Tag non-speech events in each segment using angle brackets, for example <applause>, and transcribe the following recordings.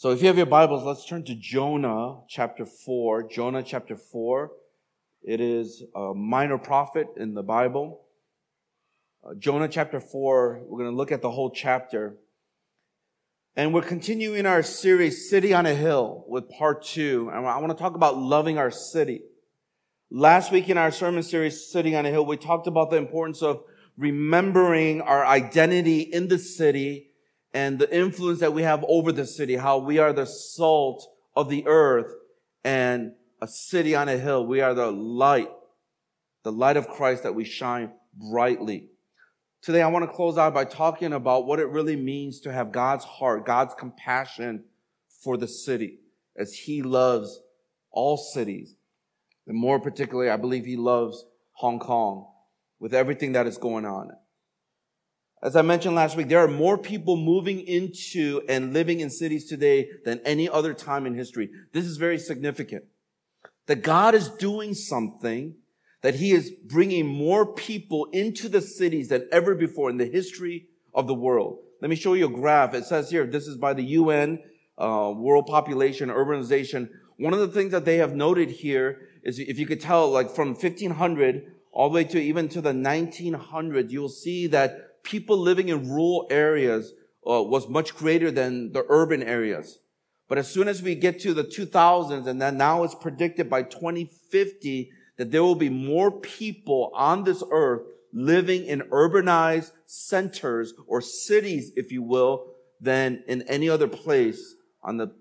So if you have your Bibles, let's turn to Jonah chapter 4. Jonah chapter 4. It is a minor prophet in the Bible. Uh, Jonah chapter 4, we're going to look at the whole chapter. And we're continuing our series, City on a Hill, with part two. And I want to talk about loving our city. Last week in our sermon series, City on a Hill, we talked about the importance of remembering our identity in the city and the influence that we have over the city, how we are the salt of the earth and a city on a hill. We are the light, the light of Christ that we shine brightly. Today, I want to close out by talking about what it really means to have God's heart, God's compassion for the city as he loves all cities. And more particularly, I believe he loves Hong Kong with everything that is going on. As I mentioned last week, there are more people moving into and living in cities today than any other time in history. This is very significant. That God is doing something, that He is bringing more people into the cities than ever before in the history of the world. Let me show you a graph. It says here, this is by the UN, uh, World Population Urbanization. One of the things that they have noted here is if you could tell, like from 1500 all the way to even to the 1900s, you'll see that people living in rural areas uh, was much greater than the urban areas. But as soon as we get to the 2000s, and then now it's predicted by 2050 that there will be more people on this earth living in urbanized centers or cities, if you will, than in any other place on the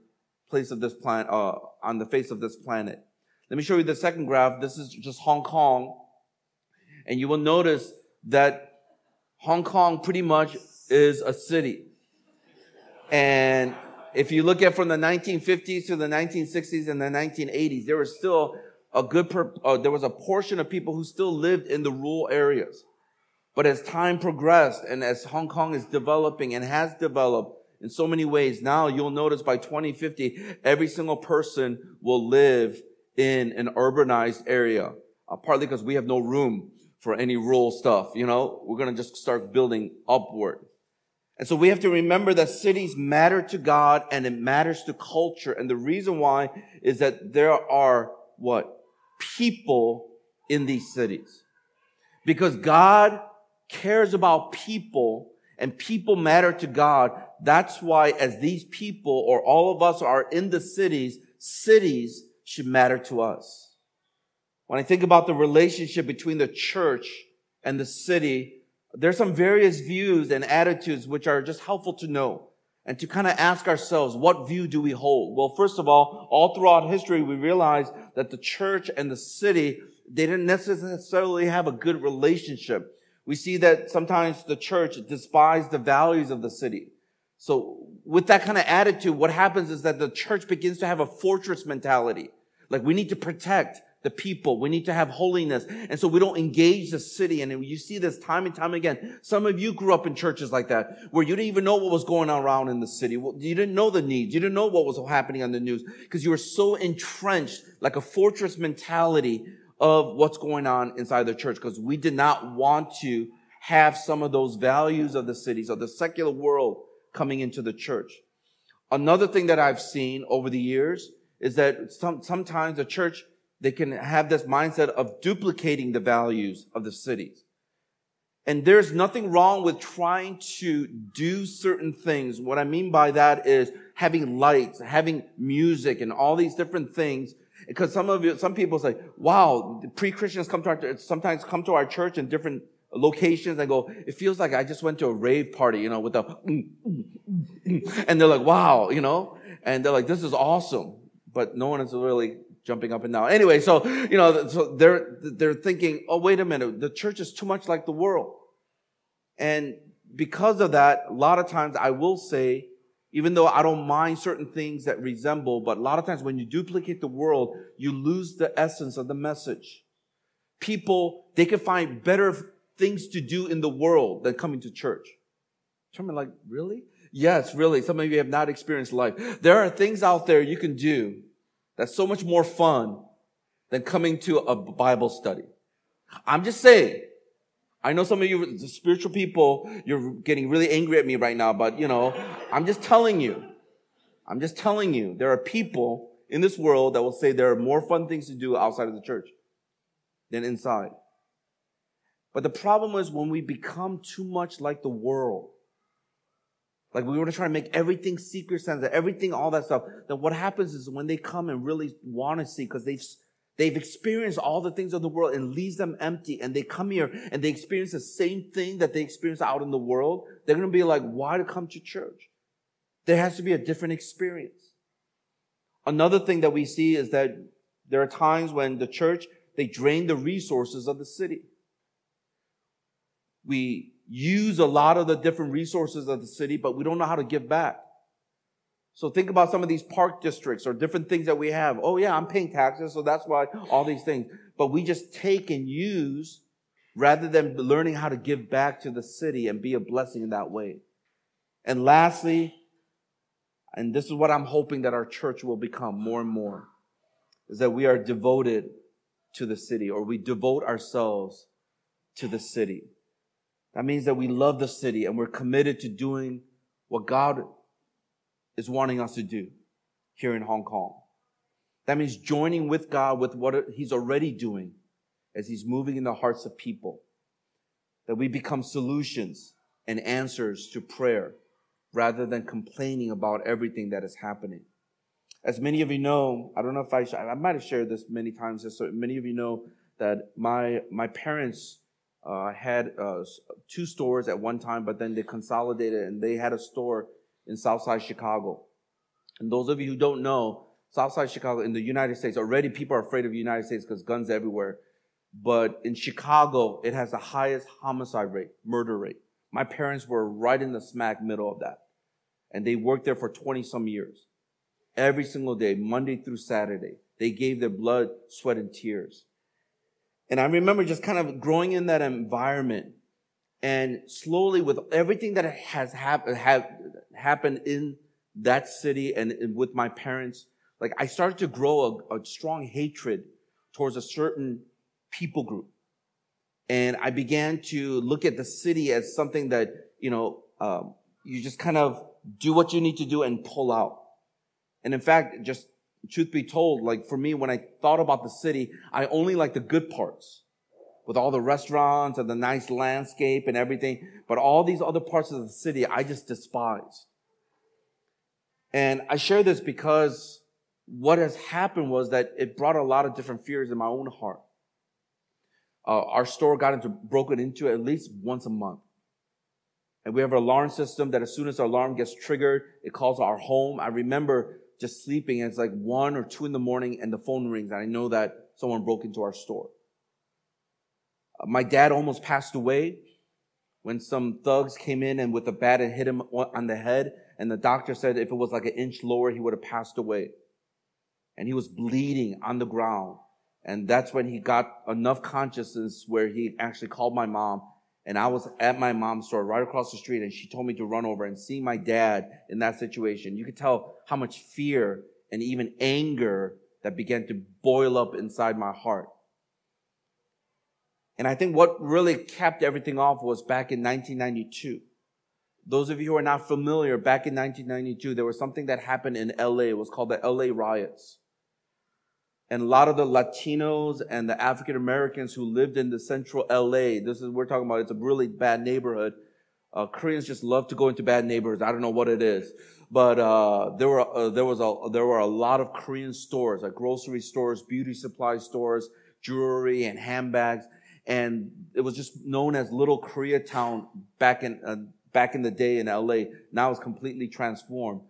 place of this planet, uh, on the face of this planet. Let me show you the second graph. This is just Hong Kong. And you will notice that Hong Kong pretty much is a city. And if you look at from the 1950s to the 1960s and the 1980s, there was still a good, uh, there was a portion of people who still lived in the rural areas. But as time progressed and as Hong Kong is developing and has developed in so many ways, now you'll notice by 2050, every single person will live in an urbanized area, uh, partly because we have no room for any rural stuff. You know, we're going to just start building upward. And so we have to remember that cities matter to God and it matters to culture. And the reason why is that there are what? People in these cities. Because God cares about people and people matter to God. That's why as these people or all of us are in the cities, cities should matter to us. When I think about the relationship between the church and the city, there's some various views and attitudes which are just helpful to know and to kind of ask ourselves, what view do we hold? Well, first of all, all throughout history, we realize that the church and the city, they didn't necessarily have a good relationship. We see that sometimes the church despised the values of the city. So with that kind of attitude, what happens is that the church begins to have a fortress mentality. Like we need to protect the people. We need to have holiness. And so we don't engage the city. And you see this time and time again. Some of you grew up in churches like that, where you didn't even know what was going on around in the city. You didn't know the needs. You didn't know what was happening on the news because you were so entrenched like a fortress mentality of what's going on inside the church because we did not want to have some of those values of the cities of the secular world coming into the church. Another thing that I've seen over the years is that some, sometimes the church they can have this mindset of duplicating the values of the cities. And there's nothing wrong with trying to do certain things. What I mean by that is having lights, having music and all these different things. Because some of you, some people say, wow, pre-Christians come to our, sometimes come to our church in different locations and go, it feels like I just went to a rave party, you know, with the, and they're like, wow, you know, and they're like, this is awesome. But no one is really jumping up and down. Anyway, so, you know, so they're, they're thinking, oh, wait a minute, the church is too much like the world. And because of that, a lot of times I will say, even though I don't mind certain things that resemble, but a lot of times when you duplicate the world, you lose the essence of the message. People, they can find better things to do in the world than coming to church. I'm like, really? Yes, really. Some of you have not experienced life. There are things out there you can do that's so much more fun than coming to a Bible study. I'm just saying. I know some of you the spiritual people, you're getting really angry at me right now, but you know, I'm just telling you. I'm just telling you, there are people in this world that will say there are more fun things to do outside of the church than inside. But the problem is when we become too much like the world, like we want to try to make everything secret Santa, everything, all that stuff. Then what happens is when they come and really want to see, because they've they've experienced all the things of the world and leaves them empty, and they come here and they experience the same thing that they experience out in the world. They're going to be like, why to come to church? There has to be a different experience. Another thing that we see is that there are times when the church they drain the resources of the city. We use a lot of the different resources of the city, but we don't know how to give back. So think about some of these park districts or different things that we have. Oh yeah, I'm paying taxes, so that's why all these things. But we just take and use rather than learning how to give back to the city and be a blessing in that way. And lastly, and this is what I'm hoping that our church will become more and more, is that we are devoted to the city or we devote ourselves to the city. That means that we love the city and we're committed to doing what God is wanting us to do here in Hong Kong. That means joining with God with what He's already doing as He's moving in the hearts of people. That we become solutions and answers to prayer rather than complaining about everything that is happening. As many of you know, I don't know if I, I might have shared this many times, so many of you know that my, my parents uh, had uh, two stores at one time, but then they consolidated and they had a store in Southside Chicago. And those of you who don't know, Southside Chicago in the United States, already people are afraid of the United States because guns everywhere. But in Chicago, it has the highest homicide rate, murder rate. My parents were right in the smack middle of that. And they worked there for 20 some years. Every single day, Monday through Saturday. They gave their blood, sweat, and tears. And I remember just kind of growing in that environment and slowly with everything that has hap- have happened in that city and with my parents, like I started to grow a, a strong hatred towards a certain people group. And I began to look at the city as something that, you know, um, you just kind of do what you need to do and pull out. And in fact, just truth be told, like for me, when I thought about the city, I only like the good parts with all the restaurants and the nice landscape and everything. But all these other parts of the city, I just despise. And I share this because what has happened was that it brought a lot of different fears in my own heart. Uh, our store got into broken into at least once a month. And we have an alarm system that as soon as our alarm gets triggered, it calls our home. I remember just sleeping and it's like one or two in the morning and the phone rings and I know that someone broke into our store. My dad almost passed away when some thugs came in and with a bat and hit him on the head. And the doctor said if it was like an inch lower, he would have passed away. And he was bleeding on the ground. And that's when he got enough consciousness where he actually called my mom and I was at my mom's store right across the street and she told me to run over and see my dad in that situation. You could tell how much fear and even anger that began to boil up inside my heart. And I think what really kept everything off was back in 1992. Those of you who are not familiar, back in 1992, there was something that happened in LA. It was called the LA riots and a lot of the Latinos and the African Americans who lived in the central LA, this is, we're talking about, it's a really bad neighborhood. Uh, Koreans just love to go into bad neighborhoods. I don't know what it is. But, uh, there were, uh, there was a, there were a lot of Korean stores, like grocery stores, beauty supply stores, jewelry and handbags. And it was just known as Little Koreatown back in, uh, back in the day in LA. Now it's completely transformed.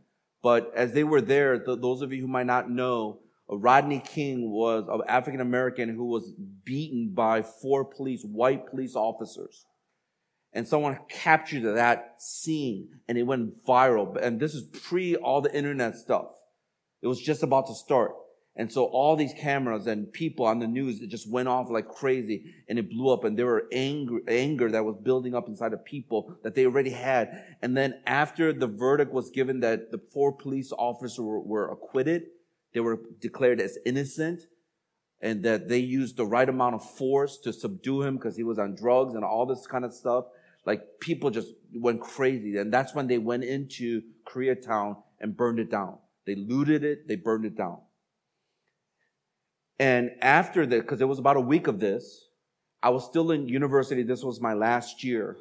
But as they were there, th- those of you who might not know, Rodney King was an African American who was beaten by four police, white police officers. And someone captured that scene and it went viral. And this is pre all the internet stuff. It was just about to start. And so all these cameras and people on the news, it just went off like crazy and it blew up and there were anger, anger that was building up inside of people that they already had. And then after the verdict was given that the four police officers were, were acquitted, they were declared as innocent and that they used the right amount of force to subdue him because he was on drugs and all this kind of stuff. Like people just went crazy. And that's when they went into Koreatown and burned it down. They looted it, they burned it down. And after that, because it was about a week of this, I was still in university. This was my last year.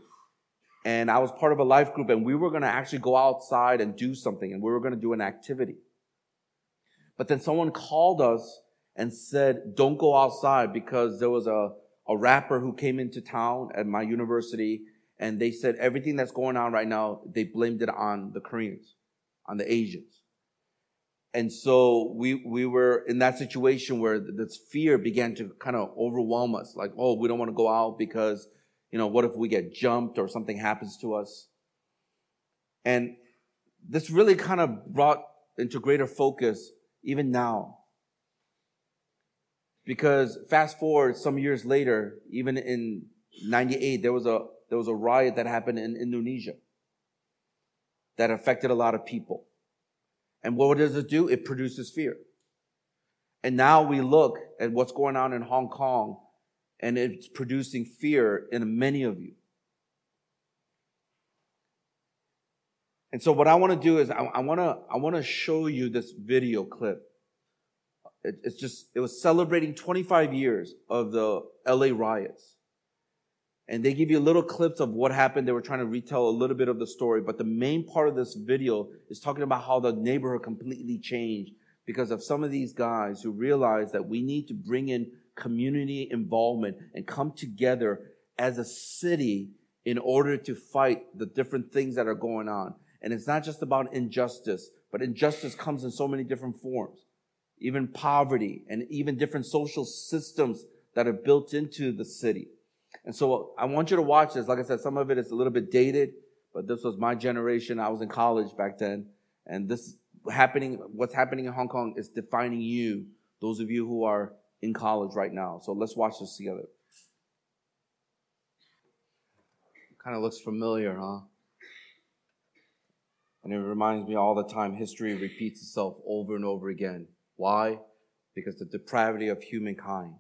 And I was part of a life group, and we were going to actually go outside and do something, and we were going to do an activity. But then someone called us and said, don't go outside because there was a, a rapper who came into town at my university, and they said everything that's going on right now, they blamed it on the Koreans, on the Asians. And so we, we were in that situation where this fear began to kind of overwhelm us. Like, oh, we don't want to go out because, you know, what if we get jumped or something happens to us? And this really kind of brought into greater focus even now. Because fast forward some years later, even in 98, there was a, there was a riot that happened in Indonesia that affected a lot of people. And what does it do? It produces fear. And now we look at what's going on in Hong Kong and it's producing fear in many of you. And so what I want to do is I, I want to, I want to show you this video clip. It, it's just, it was celebrating 25 years of the LA riots and they give you little clips of what happened. They were trying to retell a little bit of the story, but the main part of this video is talking about how the neighborhood completely changed because of some of these guys who realized that we need to bring in community involvement and come together as a city in order to fight the different things that are going on. And it's not just about injustice, but injustice comes in so many different forms. Even poverty and even different social systems that are built into the city. And so I want you to watch this. Like I said, some of it is a little bit dated, but this was my generation. I was in college back then. And this happening, what's happening in Hong Kong is defining you, those of you who are in college right now. So let's watch this together. Kind of looks familiar, huh? And it reminds me all the time history repeats itself over and over again. Why? Because the depravity of humankind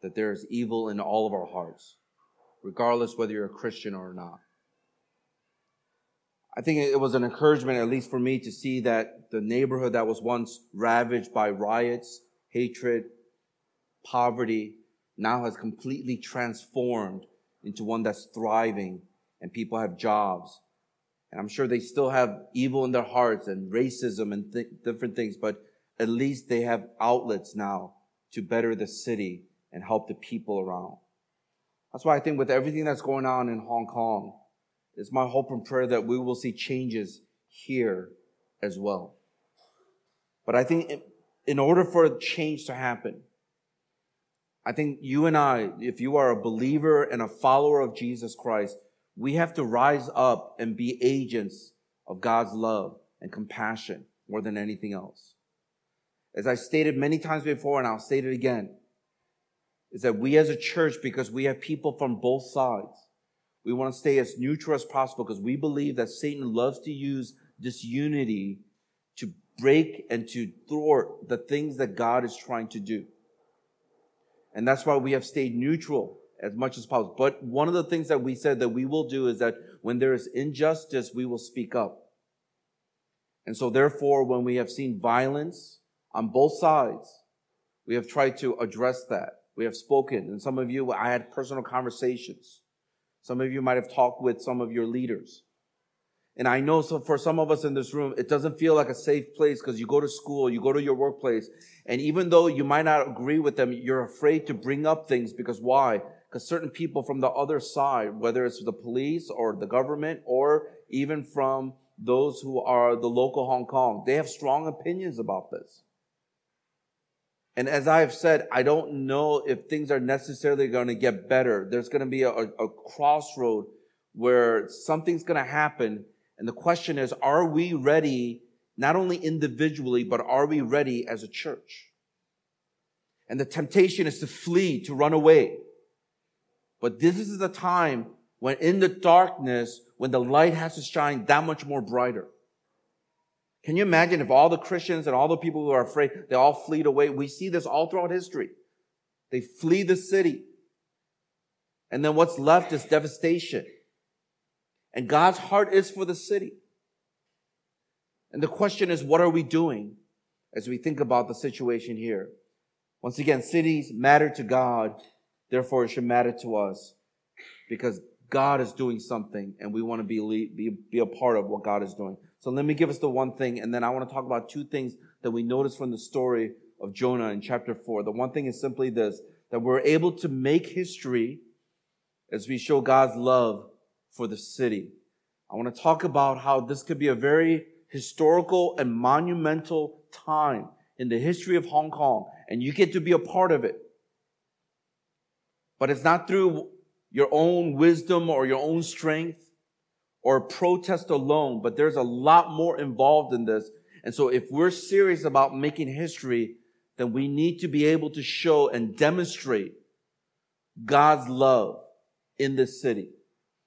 that there is evil in all of our hearts, regardless whether you're a Christian or not. I think it was an encouragement, at least for me, to see that the neighborhood that was once ravaged by riots, hatred, poverty, now has completely transformed into one that's thriving and people have jobs. And I'm sure they still have evil in their hearts and racism and th- different things, but at least they have outlets now to better the city and help the people around. That's why I think with everything that's going on in Hong Kong, it's my hope and prayer that we will see changes here as well. But I think in order for change to happen, I think you and I, if you are a believer and a follower of Jesus Christ, we have to rise up and be agents of God's love and compassion more than anything else. As I stated many times before, and I'll state it again, is that we as a church, because we have people from both sides, we want to stay as neutral as possible because we believe that Satan loves to use disunity to break and to thwart the things that God is trying to do. And that's why we have stayed neutral as much as possible. But one of the things that we said that we will do is that when there is injustice, we will speak up. And so therefore, when we have seen violence on both sides, we have tried to address that. We have spoken, and some of you, I had personal conversations. Some of you might have talked with some of your leaders. And I know so for some of us in this room, it doesn't feel like a safe place because you go to school, you go to your workplace, and even though you might not agree with them, you're afraid to bring up things because why? Because certain people from the other side, whether it's the police or the government or even from those who are the local Hong Kong, they have strong opinions about this. And as I've said, I don't know if things are necessarily going to get better. There's going to be a, a crossroad where something's going to happen. And the question is, are we ready, not only individually, but are we ready as a church? And the temptation is to flee, to run away. But this is the time when in the darkness, when the light has to shine that much more brighter. Can you imagine if all the Christians and all the people who are afraid, they all flee away? We see this all throughout history. They flee the city. And then what's left is devastation. And God's heart is for the city. And the question is, what are we doing as we think about the situation here? Once again, cities matter to God, therefore it should matter to us because God is doing something and we want to be, be, be a part of what God is doing. So let me give us the one thing and then I want to talk about two things that we notice from the story of Jonah in chapter four. The one thing is simply this, that we're able to make history as we show God's love for the city. I want to talk about how this could be a very historical and monumental time in the history of Hong Kong, and you get to be a part of it. But it's not through your own wisdom or your own strength or protest alone, but there's a lot more involved in this. And so if we're serious about making history, then we need to be able to show and demonstrate God's love in this city.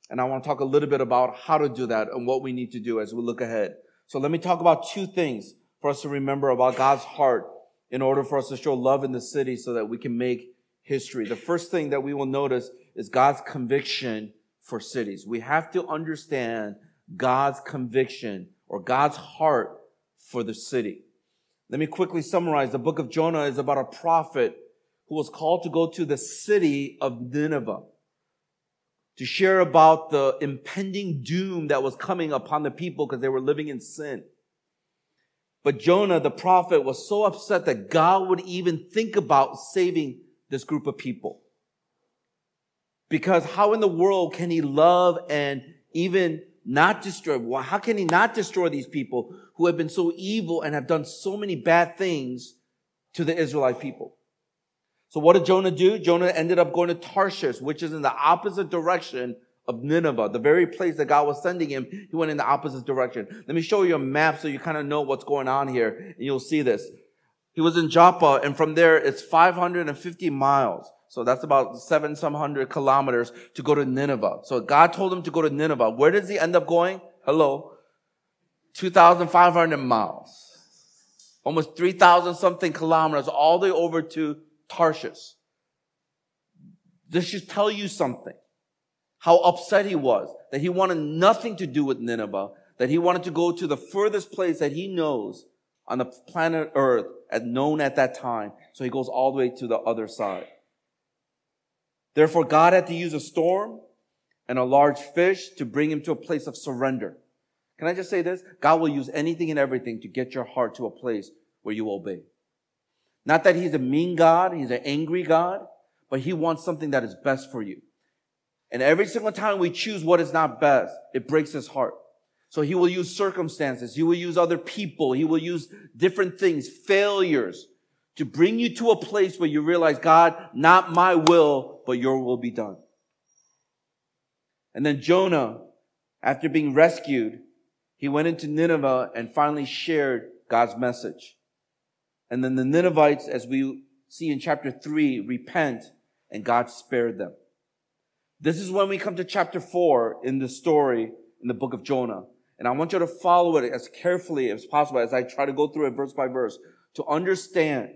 And I want to talk a little bit about how to do that and what we need to do as we look ahead. So let me talk about two things for us to remember about God's heart in order for us to show love in the city so that we can make history. The first thing that we will notice is God's conviction for cities. We have to understand God's conviction or God's heart for the city. Let me quickly summarize. The book of Jonah is about a prophet who was called to go to the city of Nineveh to share about the impending doom that was coming upon the people because they were living in sin. But Jonah, the prophet, was so upset that God would even think about saving this group of people. Because how in the world can he love and even not destroy? Well, how can he not destroy these people who have been so evil and have done so many bad things to the Israelite people? So what did Jonah do? Jonah ended up going to Tarshish, which is in the opposite direction of Nineveh, the very place that God was sending him. He went in the opposite direction. Let me show you a map so you kind of know what's going on here, and you'll see this. He was in Joppa, and from there it's 550 miles. So that's about seven some hundred kilometers to go to Nineveh. So God told him to go to Nineveh. Where does he end up going? Hello. 2,500 miles. Almost 3,000 something kilometers all the way over to Tarshish. This should tell you something. How upset he was that he wanted nothing to do with Nineveh, that he wanted to go to the furthest place that he knows on the planet Earth, as known at that time. So he goes all the way to the other side. Therefore, God had to use a storm and a large fish to bring him to a place of surrender. Can I just say this? God will use anything and everything to get your heart to a place where you obey. Not that he's a mean God, he's an angry God, but he wants something that is best for you. And every single time we choose what is not best, it breaks his heart. So he will use circumstances. He will use other people. He will use different things, failures to bring you to a place where you realize, God, not my will, but your will be done. And then Jonah, after being rescued, he went into Nineveh and finally shared God's message. And then the Ninevites, as we see in chapter three, repent and God spared them. This is when we come to chapter four in the story in the book of Jonah. And I want you to follow it as carefully as possible as I try to go through it verse by verse to understand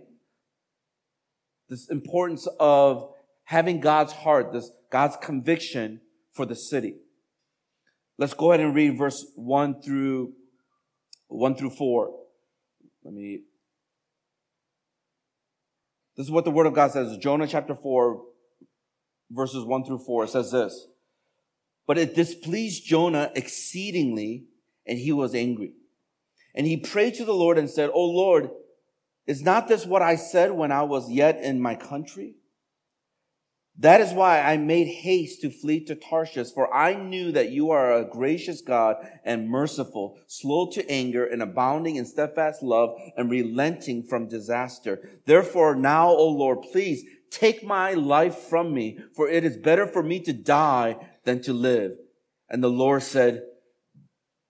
this importance of having God's heart, this God's conviction for the city. Let's go ahead and read verse one through one through four. Let me this is what the word of God says. Jonah chapter 4, verses 1 through 4. It says this. But it displeased Jonah exceedingly, and he was angry. And he prayed to the Lord and said, O Lord, is not this what I said when I was yet in my country? That is why I made haste to flee to Tarshish, for I knew that you are a gracious God and merciful, slow to anger and abounding in steadfast love and relenting from disaster. Therefore now, O Lord, please take my life from me, for it is better for me to die than to live. And the Lord said,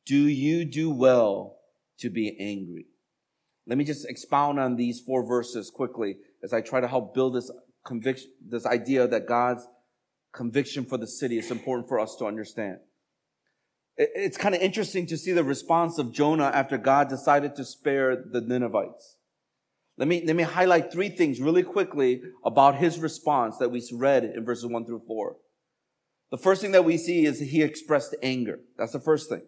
do you do well to be angry? Let me just expound on these four verses quickly as I try to help build this conviction, this idea that God's conviction for the city is important for us to understand. It's kind of interesting to see the response of Jonah after God decided to spare the Ninevites. Let me, let me highlight three things really quickly about his response that we read in verses one through four. The first thing that we see is he expressed anger. That's the first thing.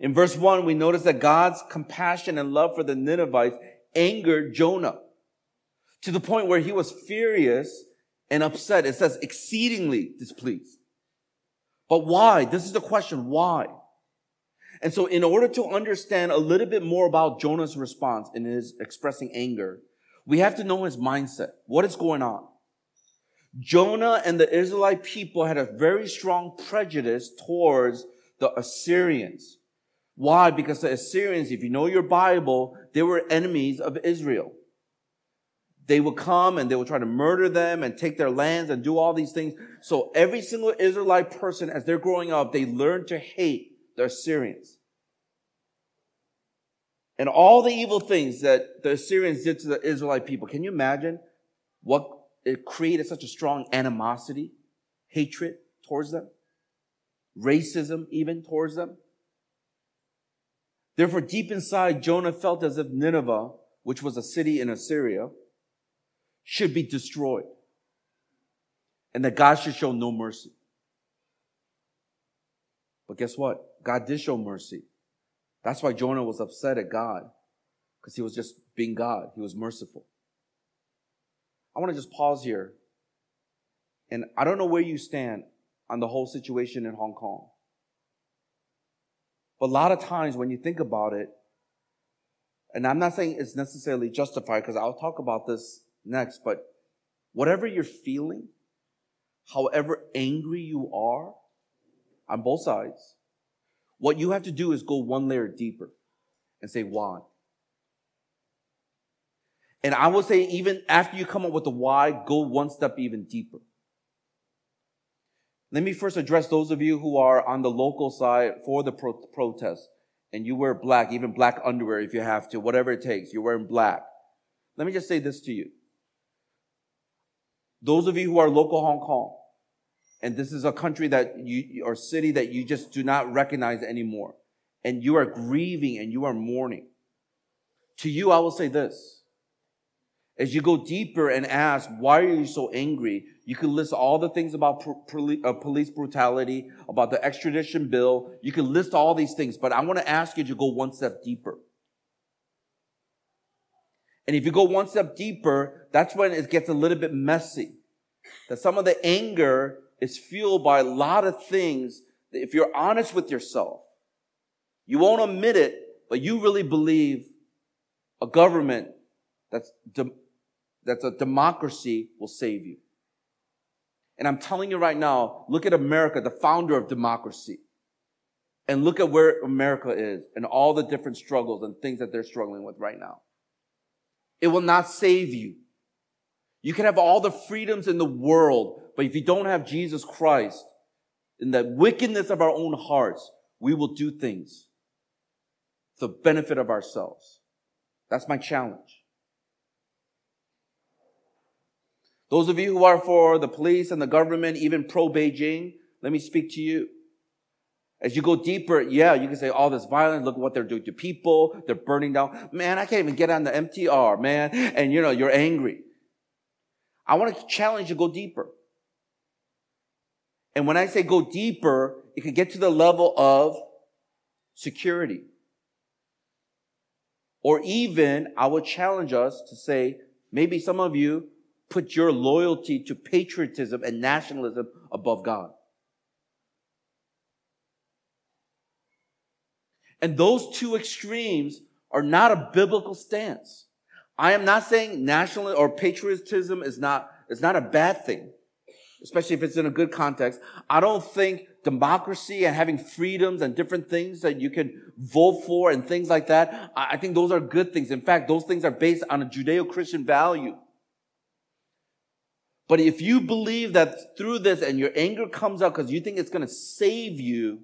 In verse one, we notice that God's compassion and love for the Ninevites angered Jonah to the point where he was furious and upset. It says exceedingly displeased. But why? This is the question. Why? And so in order to understand a little bit more about Jonah's response in his expressing anger, we have to know his mindset. What is going on? Jonah and the Israelite people had a very strong prejudice towards the Assyrians. Why? Because the Assyrians, if you know your Bible, they were enemies of Israel. They will come and they will try to murder them and take their lands and do all these things. So every single Israelite person, as they're growing up, they learn to hate the Assyrians. And all the evil things that the Assyrians did to the Israelite people. Can you imagine what it created such a strong animosity, hatred towards them? Racism even towards them? Therefore, deep inside, Jonah felt as if Nineveh, which was a city in Assyria, should be destroyed. And that God should show no mercy. But guess what? God did show mercy. That's why Jonah was upset at God. Because he was just being God. He was merciful. I want to just pause here. And I don't know where you stand on the whole situation in Hong Kong. But a lot of times when you think about it, and I'm not saying it's necessarily justified because I'll talk about this next, but whatever you're feeling, however angry you are on both sides, what you have to do is go one layer deeper and say, why? And I will say, even after you come up with the why, go one step even deeper. Let me first address those of you who are on the local side for the pro- protest and you wear black, even black underwear if you have to, whatever it takes, you're wearing black. Let me just say this to you. Those of you who are local Hong Kong, and this is a country that you, or city that you just do not recognize anymore, and you are grieving and you are mourning. To you, I will say this. As you go deeper and ask, why are you so angry? You can list all the things about uh, police brutality, about the extradition bill. You can list all these things, but I want to ask you to go one step deeper. And if you go one step deeper, that's when it gets a little bit messy. That some of the anger is fueled by a lot of things that if you're honest with yourself, you won't admit it, but you really believe a government that's, de- that's a democracy will save you. And I'm telling you right now, look at America, the founder of democracy. And look at where America is and all the different struggles and things that they're struggling with right now. It will not save you. You can have all the freedoms in the world, but if you don't have Jesus Christ, in the wickedness of our own hearts, we will do things for the benefit of ourselves. That's my challenge. Those of you who are for the police and the government, even pro Beijing, let me speak to you. As you go deeper, yeah, you can say all this violence, look what they're doing to people, they're burning down. Man, I can't even get on the MTR, man. And you know, you're angry. I want to challenge you to go deeper. And when I say go deeper, it can get to the level of security. Or even, I would challenge us to say, maybe some of you put your loyalty to patriotism and nationalism above God. And those two extremes are not a biblical stance. I am not saying nationalism or patriotism is not, is not a bad thing, especially if it's in a good context. I don't think democracy and having freedoms and different things that you can vote for and things like that, I think those are good things. In fact, those things are based on a Judeo-Christian value. But if you believe that through this and your anger comes out because you think it's going to save you,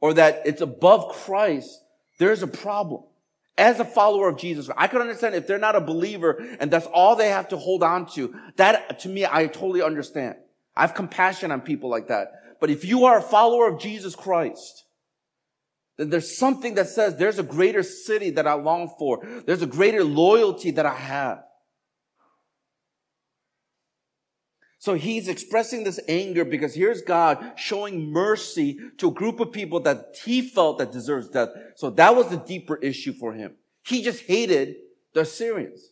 or that it's above Christ, there's a problem. As a follower of Jesus, I can understand if they're not a believer and that's all they have to hold on to. That, to me, I totally understand. I have compassion on people like that. But if you are a follower of Jesus Christ, then there's something that says there's a greater city that I long for. There's a greater loyalty that I have. So he's expressing this anger because here's God showing mercy to a group of people that he felt that deserves death. So that was the deeper issue for him. He just hated the Assyrians.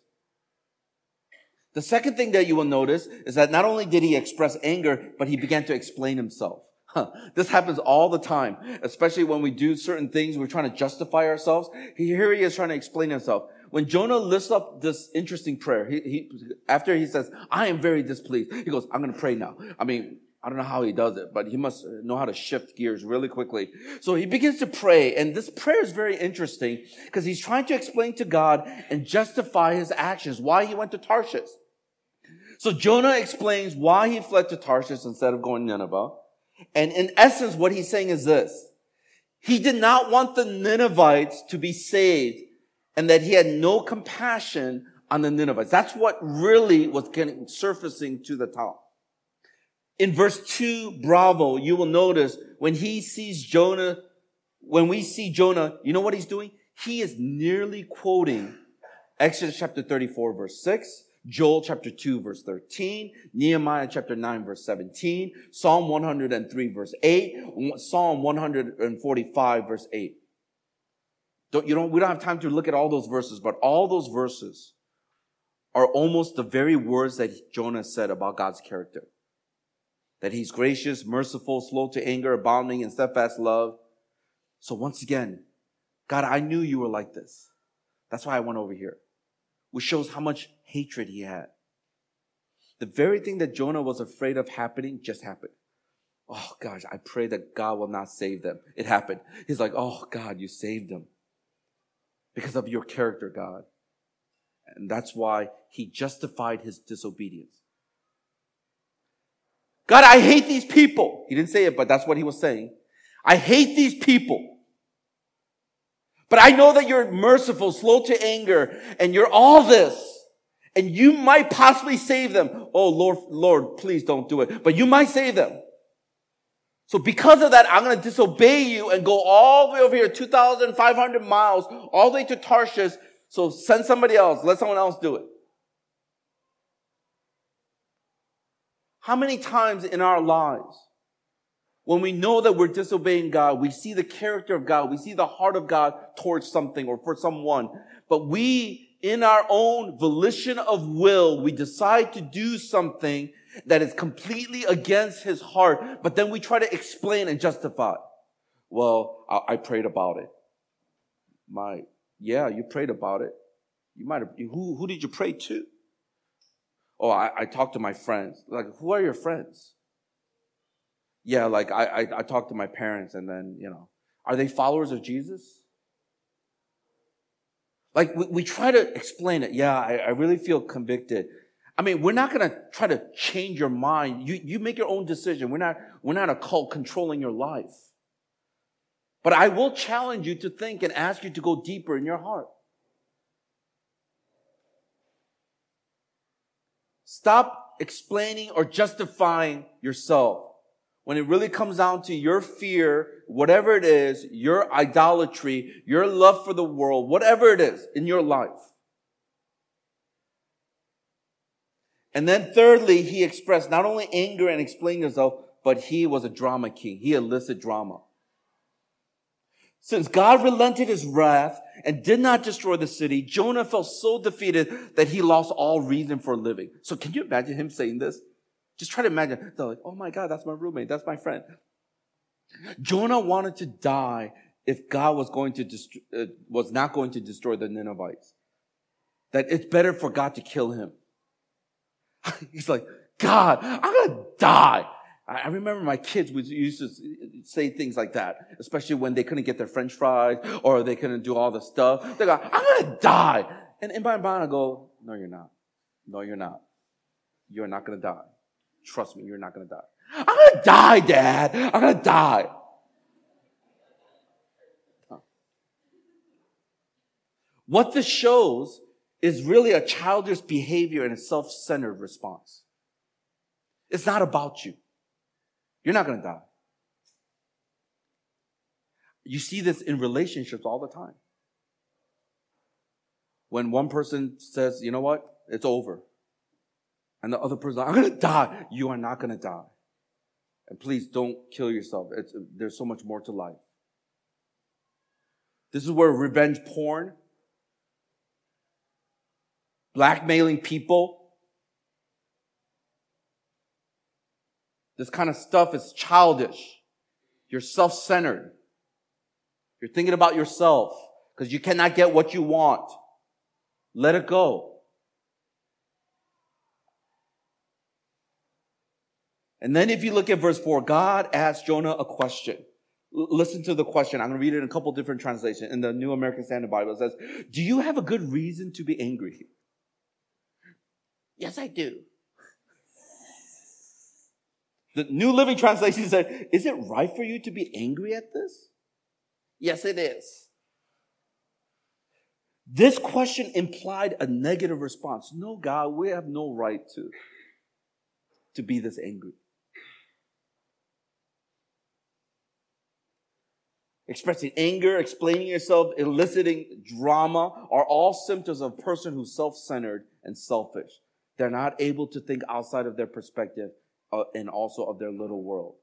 The second thing that you will notice is that not only did he express anger, but he began to explain himself. Huh. This happens all the time, especially when we do certain things, we're trying to justify ourselves. Here he is trying to explain himself. When Jonah lifts up this interesting prayer, he, he, after he says, I am very displeased, he goes, I'm going to pray now. I mean, I don't know how he does it, but he must know how to shift gears really quickly. So he begins to pray, and this prayer is very interesting because he's trying to explain to God and justify his actions, why he went to Tarshish. So Jonah explains why he fled to Tarshish instead of going to Nineveh. And in essence, what he's saying is this. He did not want the Ninevites to be saved and that he had no compassion on the Ninevites. That's what really was getting surfacing to the top. In verse two, bravo, you will notice when he sees Jonah, when we see Jonah, you know what he's doing? He is nearly quoting Exodus chapter 34 verse 6, Joel chapter 2 verse 13, Nehemiah chapter 9 verse 17, Psalm 103 verse 8, Psalm 145 verse 8. Don't, you don't, we don't have time to look at all those verses, but all those verses are almost the very words that Jonah said about God's character. That he's gracious, merciful, slow to anger, abounding in steadfast love. So once again, God, I knew you were like this. That's why I went over here. Which shows how much hatred he had. The very thing that Jonah was afraid of happening just happened. Oh gosh, I pray that God will not save them. It happened. He's like, oh God, you saved them because of your character, God. And that's why he justified his disobedience. God, I hate these people. He didn't say it, but that's what he was saying. I hate these people. But I know that you're merciful, slow to anger, and you're all this. And you might possibly save them. Oh, Lord, Lord, please don't do it. But you might save them. So because of that, I'm going to disobey you and go all the way over here, 2,500 miles, all the way to Tarshish. So send somebody else. Let someone else do it. How many times in our lives, when we know that we're disobeying God, we see the character of God, we see the heart of God towards something or for someone, but we, in our own volition of will, we decide to do something that is completely against his heart, but then we try to explain and justify. Well, I, I prayed about it. My, yeah, you prayed about it. You might have, who, who did you pray to? Oh, I, I talked to my friends. Like, who are your friends? Yeah, like I, I, I talked to my parents and then, you know, are they followers of Jesus? Like we, we try to explain it. Yeah, I, I really feel convicted. I mean, we're not going to try to change your mind. You, you make your own decision. We're not, we're not a cult controlling your life. But I will challenge you to think and ask you to go deeper in your heart. Stop explaining or justifying yourself. When it really comes down to your fear, whatever it is, your idolatry, your love for the world, whatever it is in your life. And then thirdly, he expressed not only anger and explained himself, but he was a drama king. He elicited drama. Since God relented his wrath and did not destroy the city, Jonah felt so defeated that he lost all reason for living. So can you imagine him saying this? Just try to imagine. They're like, oh my God, that's my roommate. That's my friend. Jonah wanted to die if God was going to dest- uh, was not going to destroy the Ninevites. That it's better for God to kill him. <laughs> He's like, God, I'm gonna die. I remember my kids would used to say things like that, especially when they couldn't get their french fries or they couldn't do all the stuff. They go, I'm gonna die. And in my mind, I go, no, you're not. No, you're not. You're not gonna die. Trust me, you're not gonna die. I'm gonna die, dad. I'm gonna die. What this shows is really a childish behavior and a self-centered response. It's not about you. You're not to die. You see this in relationships all the time. When one person says, you know what? It's over. And the other person, I'm going to die. You are not going to die. And please don't kill yourself. It's, there's so much more to life. This is where revenge porn, blackmailing people, this kind of stuff is childish. You're self-centered. You're thinking about yourself because you cannot get what you want. Let it go. And then if you look at verse 4, God asked Jonah a question. L- listen to the question. I'm going to read it in a couple different translations. In the New American Standard Bible, it says, Do you have a good reason to be angry? Yes, I do. The New Living Translation said, Is it right for you to be angry at this? Yes, it is. This question implied a negative response. No, God, we have no right to, to be this angry. Expressing anger, explaining yourself, eliciting drama are all symptoms of a person who's self-centered and selfish. They're not able to think outside of their perspective uh, and also of their little world.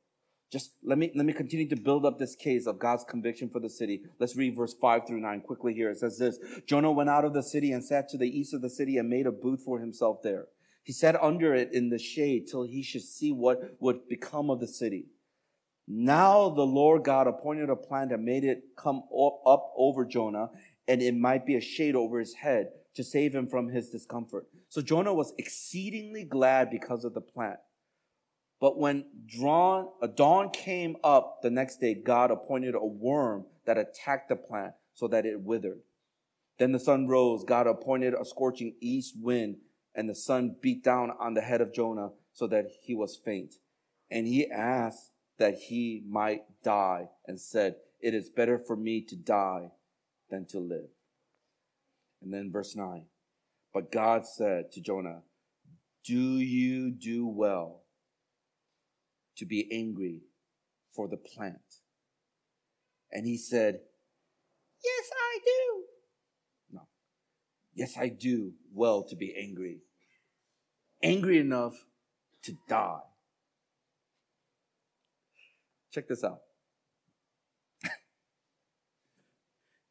Just let me, let me continue to build up this case of God's conviction for the city. Let's read verse 5 through 9 quickly here. It says this, Jonah went out of the city and sat to the east of the city and made a booth for himself there. He sat under it in the shade till he should see what would become of the city. Now the Lord God appointed a plant and made it come up over Jonah, and it might be a shade over his head to save him from his discomfort. So Jonah was exceedingly glad because of the plant. But when drawn, a dawn came up the next day, God appointed a worm that attacked the plant so that it withered. Then the sun rose. God appointed a scorching east wind, and the sun beat down on the head of Jonah so that he was faint. And he asked that he might die and said, It is better for me to die than to live. And then verse 9. But God said to Jonah, Do you do well to be angry for the plant? And he said, Yes, I do. No. Yes, I do well to be angry. Angry enough to die. Check this out. <laughs>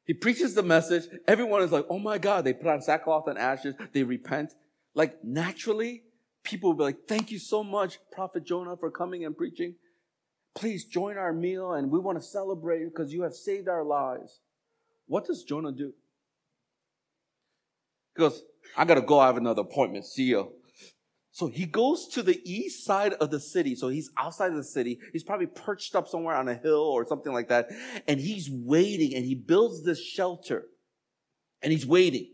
he preaches the message. Everyone is like, oh my God. They put on sackcloth and ashes. They repent. Like naturally, people will be like, thank you so much, Prophet Jonah, for coming and preaching. Please join our meal and we want to celebrate because you have saved our lives. What does Jonah do? He goes, I got to go. I have another appointment. See you. So he goes to the east side of the city. So he's outside of the city. He's probably perched up somewhere on a hill or something like that. And he's waiting and he builds this shelter and he's waiting.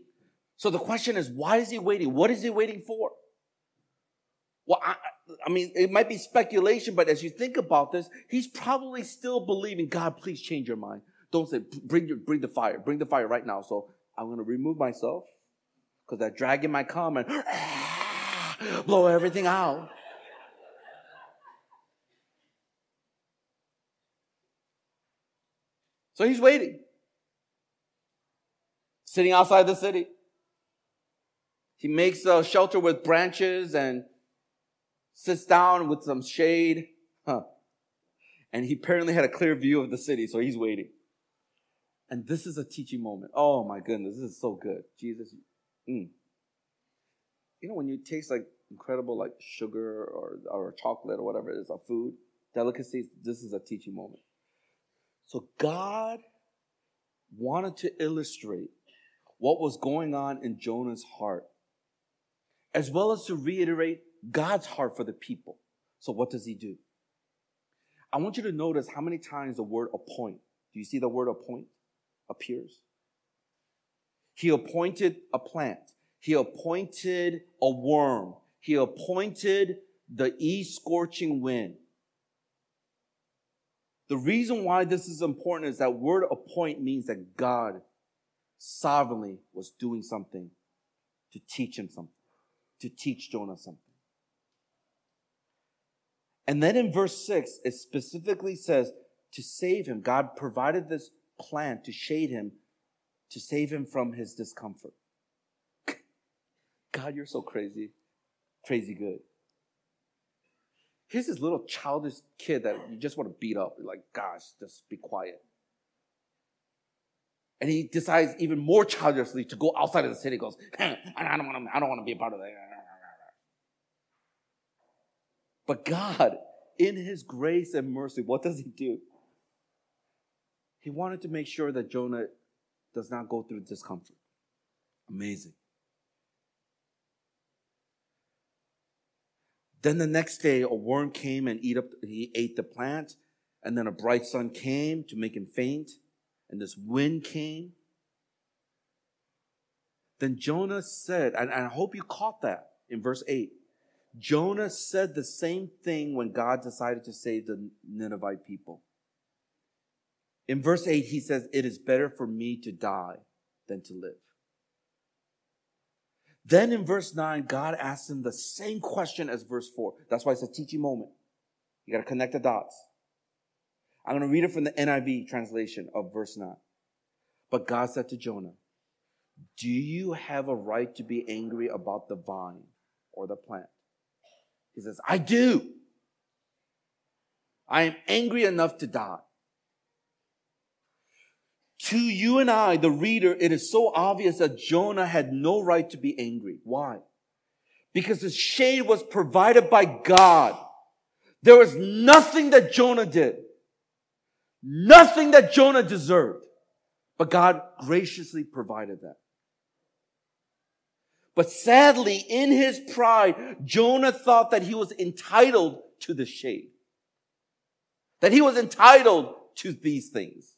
So the question is, why is he waiting? What is he waiting for? Well, I, I mean, it might be speculation, but as you think about this, he's probably still believing, God, please change your mind. Don't say, bring, your, bring the fire, bring the fire right now. So I'm going to remove myself because that dragon might come and <laughs> blow everything out. So he's waiting, sitting outside the city. He makes a shelter with branches and sits down with some shade. Huh. And he apparently had a clear view of the city, so he's waiting. And this is a teaching moment. Oh my goodness, this is so good. Jesus. Mm you know, when you taste like incredible like sugar or, or chocolate or whatever it is, a food, delicacies, this is a teaching moment. So God wanted to illustrate what was going on in Jonah's heart, as well as to reiterate God's heart for the people. So what does he do? I want you to notice how many times the word appoint, do you see the word appoint appears? He appointed a plant. He appointed a worm. He appointed the east scorching wind. The reason why this is important is that word appoint means that God sovereignly was doing something to teach him something, to teach Jonah something. And then in verse 6, it specifically says to save him. God provided this plan to shade him, to save him from his discomfort. God, you're so crazy. crazy good. Here's this little childish kid that you just want to beat up. You're like, gosh, just be quiet. And he decides even more childishly to go outside of the city. He goes, I don't want to, I don't want to be a part of that. But God, in his grace and mercy, what does he do? He wanted to make sure that Jonah does not go through discomfort. Amazing. Then the next day, a worm came and eat up, he ate the plant. And then a bright sun came to make him faint. And this wind came. Then Jonah said, and I hope you caught that in verse 8. Jonah said the same thing when God decided to save the Ninevite people. In verse 8, he says, It is better for me to die than to live. Then in verse 9, God asks him the same question as verse 4. That's why it's a teaching moment. You got to connect the dots. I'm going to read it from the NIV translation of verse 9. But God said to Jonah, Do you have a right to be angry about the vine or the plant? He says, I do. I am angry enough to die. To you and I, the reader, it is so obvious that Jonah had no right to be angry. Why? Because the shade was provided by God. There was nothing that Jonah did. Nothing that Jonah deserved. But God graciously provided that. But sadly, in his pride, Jonah thought that he was entitled to the shade. That he was entitled to these things.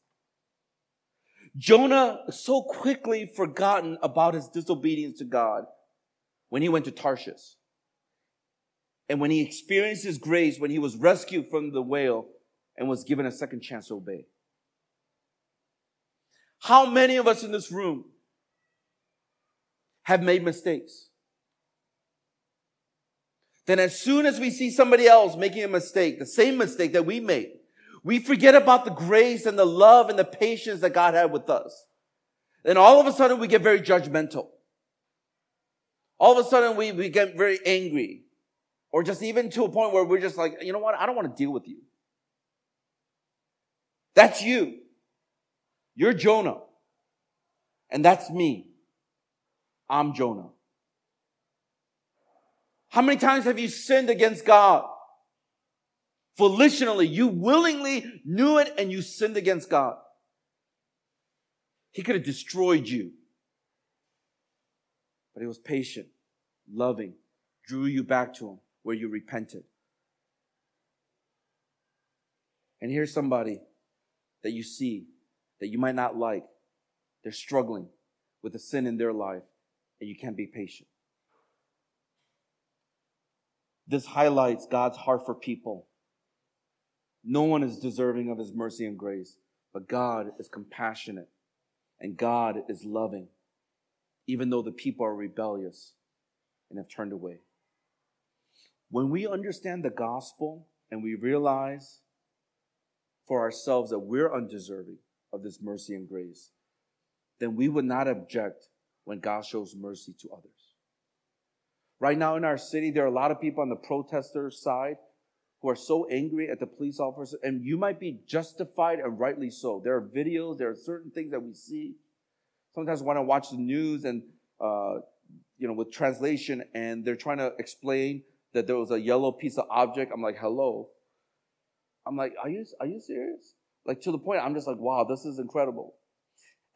Jonah so quickly forgotten about his disobedience to God when he went to Tarshish. And when he experienced his grace, when he was rescued from the whale and was given a second chance to obey. How many of us in this room have made mistakes? Then as soon as we see somebody else making a mistake, the same mistake that we made, we forget about the grace and the love and the patience that God had with us. And all of a sudden we get very judgmental. All of a sudden we, we get very angry. Or just even to a point where we're just like, you know what? I don't want to deal with you. That's you. You're Jonah. And that's me. I'm Jonah. How many times have you sinned against God? Volitionally, you willingly knew it and you sinned against God. He could have destroyed you. But he was patient, loving, drew you back to him where you repented. And here's somebody that you see that you might not like. They're struggling with a sin in their life and you can't be patient. This highlights God's heart for people no one is deserving of his mercy and grace, but God is compassionate and God is loving, even though the people are rebellious and have turned away. When we understand the gospel and we realize for ourselves that we're undeserving of this mercy and grace, then we would not object when God shows mercy to others. Right now in our city, there are a lot of people on the protester side who are so angry at the police officer, and you might be justified and rightly so. There are videos, there are certain things that we see. Sometimes when I watch the news and, uh, you know, with translation, and they're trying to explain that there was a yellow piece of object, I'm like, hello. I'm like, are you, are you serious? Like to the point, I'm just like, wow, this is incredible.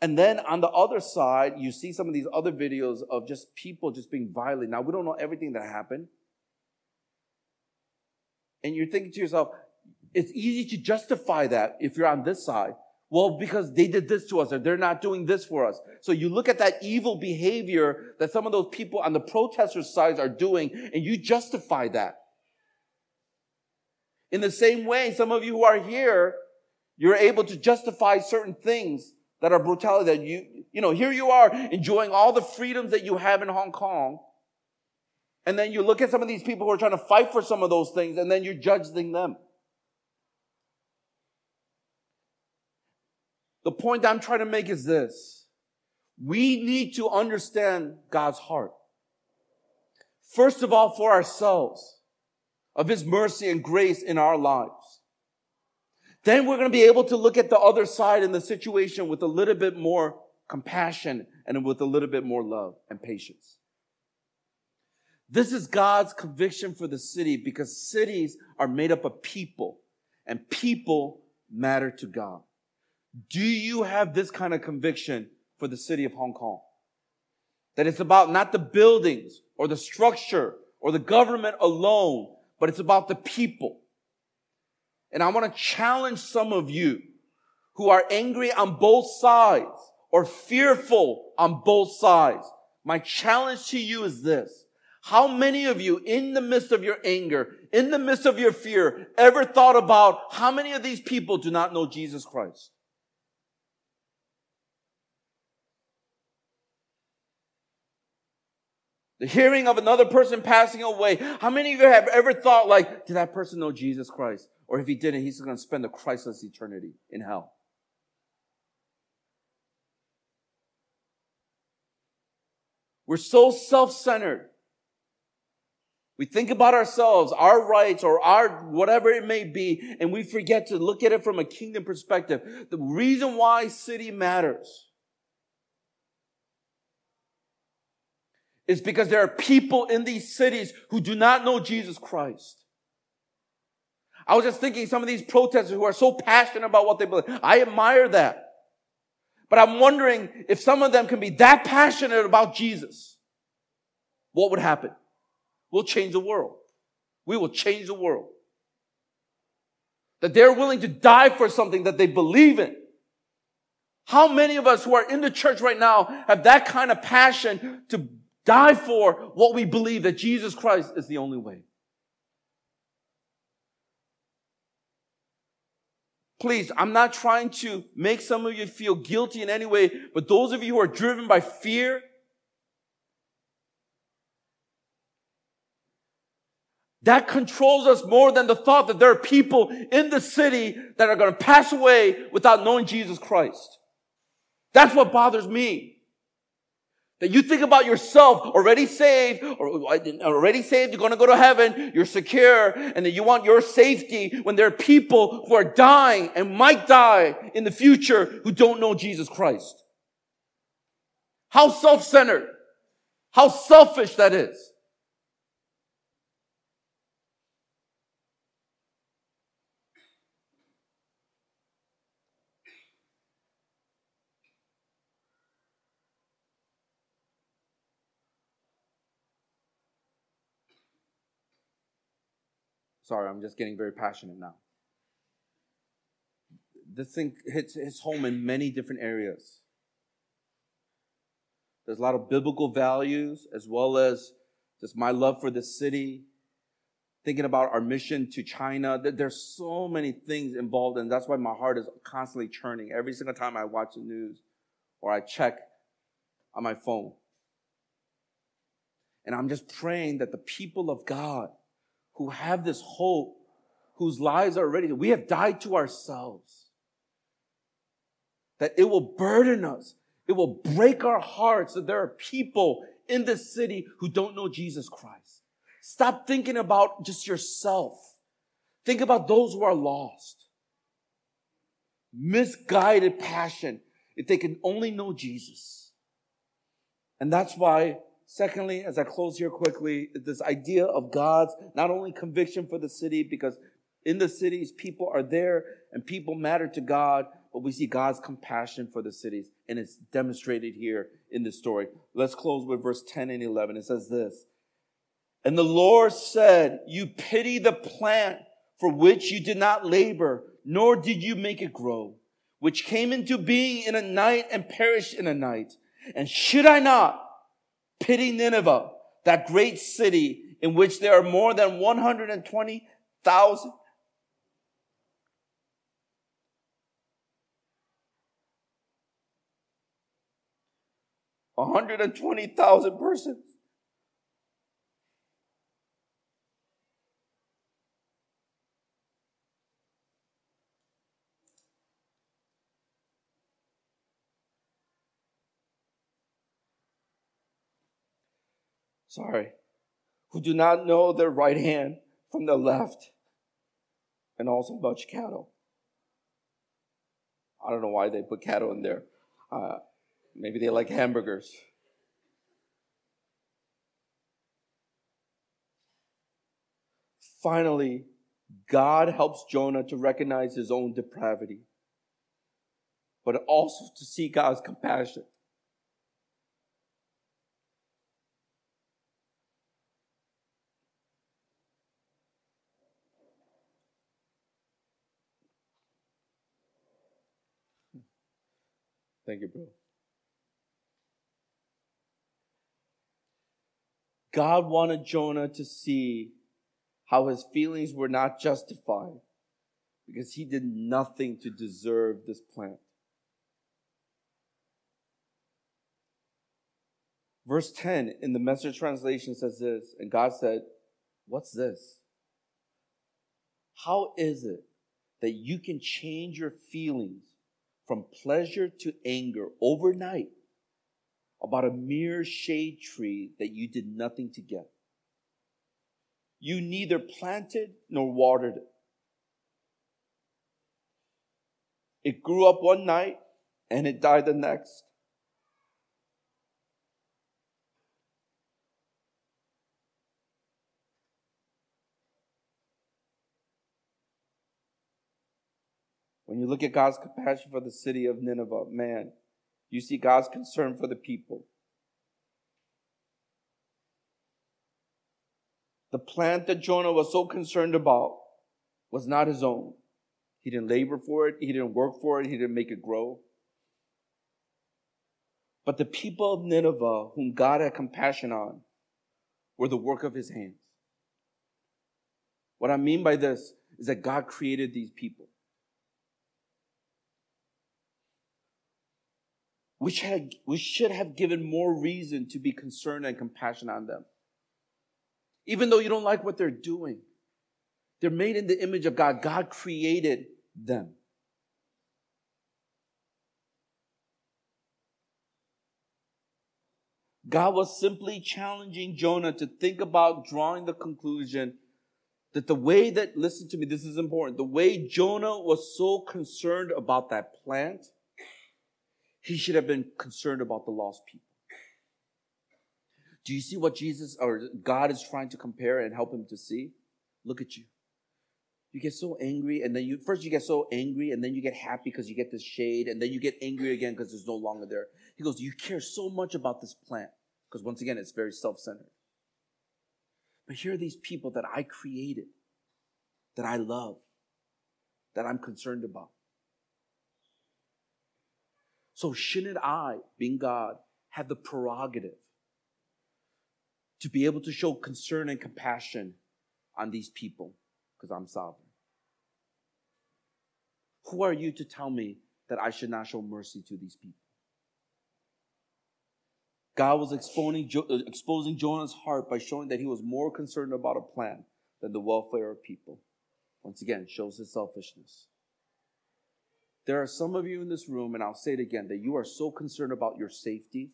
And then on the other side, you see some of these other videos of just people just being violent. Now, we don't know everything that happened and you're thinking to yourself, it's easy to justify that if you're on this side. Well, because they did this to us or they're not doing this for us. So you look at that evil behavior that some of those people on the protester sides are doing and you justify that. In the same way, some of you who are here, you're able to justify certain things that are brutality that you, you know, here you are enjoying all the freedoms that you have in Hong Kong. And then you look at some of these people who are trying to fight for some of those things, and then you're judging them. The point I'm trying to make is this. We need to understand God's heart. First of all, for ourselves, of His mercy and grace in our lives. Then we're going to be able to look at the other side in the situation with a little bit more compassion and with a little bit more love and patience. This is God's conviction for the city because cities are made up of people and people matter to God. Do you have this kind of conviction for the city of Hong Kong? That it's about not the buildings or the structure or the government alone, but it's about the people. And I want to challenge some of you who are angry on both sides or fearful on both sides. My challenge to you is this. How many of you in the midst of your anger, in the midst of your fear, ever thought about how many of these people do not know Jesus Christ? The hearing of another person passing away. How many of you have ever thought like, did that person know Jesus Christ? Or if he didn't, he's going to spend a Christless eternity in hell. We're so self-centered. We think about ourselves, our rights, or our whatever it may be, and we forget to look at it from a kingdom perspective. The reason why city matters is because there are people in these cities who do not know Jesus Christ. I was just thinking some of these protesters who are so passionate about what they believe. I admire that. But I'm wondering if some of them can be that passionate about Jesus. What would happen? We'll change the world. We will change the world. That they're willing to die for something that they believe in. How many of us who are in the church right now have that kind of passion to die for what we believe that Jesus Christ is the only way. Please, I'm not trying to make some of you feel guilty in any way, but those of you who are driven by fear, that controls us more than the thought that there are people in the city that are going to pass away without knowing Jesus Christ. That's what bothers me. That you think about yourself already saved, or already saved, you're going to go to heaven, you're secure, and that you want your safety when there are people who are dying and might die in the future who don't know Jesus Christ. How self-centered, how selfish that is. Sorry, I'm just getting very passionate now. This thing hits, hits home in many different areas. There's a lot of biblical values as well as just my love for the city, thinking about our mission to China. There's so many things involved, and that's why my heart is constantly churning every single time I watch the news or I check on my phone. And I'm just praying that the people of God who have this hope, whose lives are ready. We have died to ourselves. That it will burden us. It will break our hearts that there are people in this city who don't know Jesus Christ. Stop thinking about just yourself. Think about those who are lost. Misguided passion if they can only know Jesus. And that's why Secondly, as I close here quickly, this idea of God's not only conviction for the city, because in the cities, people are there and people matter to God, but we see God's compassion for the cities, and it's demonstrated here in this story. Let's close with verse 10 and 11. It says this And the Lord said, You pity the plant for which you did not labor, nor did you make it grow, which came into being in a night and perished in a night. And should I not? Pity Nineveh, that great city in which there are more than 120,000 120,000 persons. Sorry. who do not know their right hand from their left, and also much cattle. I don't know why they put cattle in there. Uh, maybe they like hamburgers. Finally, God helps Jonah to recognize his own depravity, but also to see God's compassion. Thank you, bro. God wanted Jonah to see how his feelings were not justified because he did nothing to deserve this plant. Verse 10 in the message translation says this, and God said, What's this? How is it that you can change your feelings from pleasure to anger overnight about a mere shade tree that you did nothing to get? You neither planted nor watered it. It grew up one night and it died the next. When you look at God's compassion for the city of Nineveh, man, you see God's concern for the people. The plant that Jonah was so concerned about was not his own. He didn't labor for it, he didn't work for it, he didn't make it grow. But the people of Nineveh, whom God had compassion on, were the work of his hands. What I mean by this is that God created these people. Which, should have given more reason to be concerned and compassionate on them. Even though you don't like what they're doing, they're made in the image of God. God created them. God was simply challenging Jonah to think about drawing the conclusion that the way that, listen to me, this is important, the way Jonah was so concerned about that plant he should have been concerned about the lost people. Do you see what Jesus or God is trying to compare and help him to see? Look at you. You get so angry, and then you first you get so angry, and then you get happy because you get this shade, and then you get angry again because it's no longer there. He goes, You care so much about this plant, because once again, it's very self centered. But here are these people that I created, that I love, that I'm concerned about. So shouldn't I, being God, have the prerogative to be able to show concern and compassion on these people because I'm sovereign? Who are you to tell me that I should not show mercy to these people? God was exposing, uh, exposing Jonah's heart by showing that he was more concerned about a plan than the welfare of people. Once again, shows his selfishness. There are some of you in this room, and I'll say it again, that you are so concerned about your safety.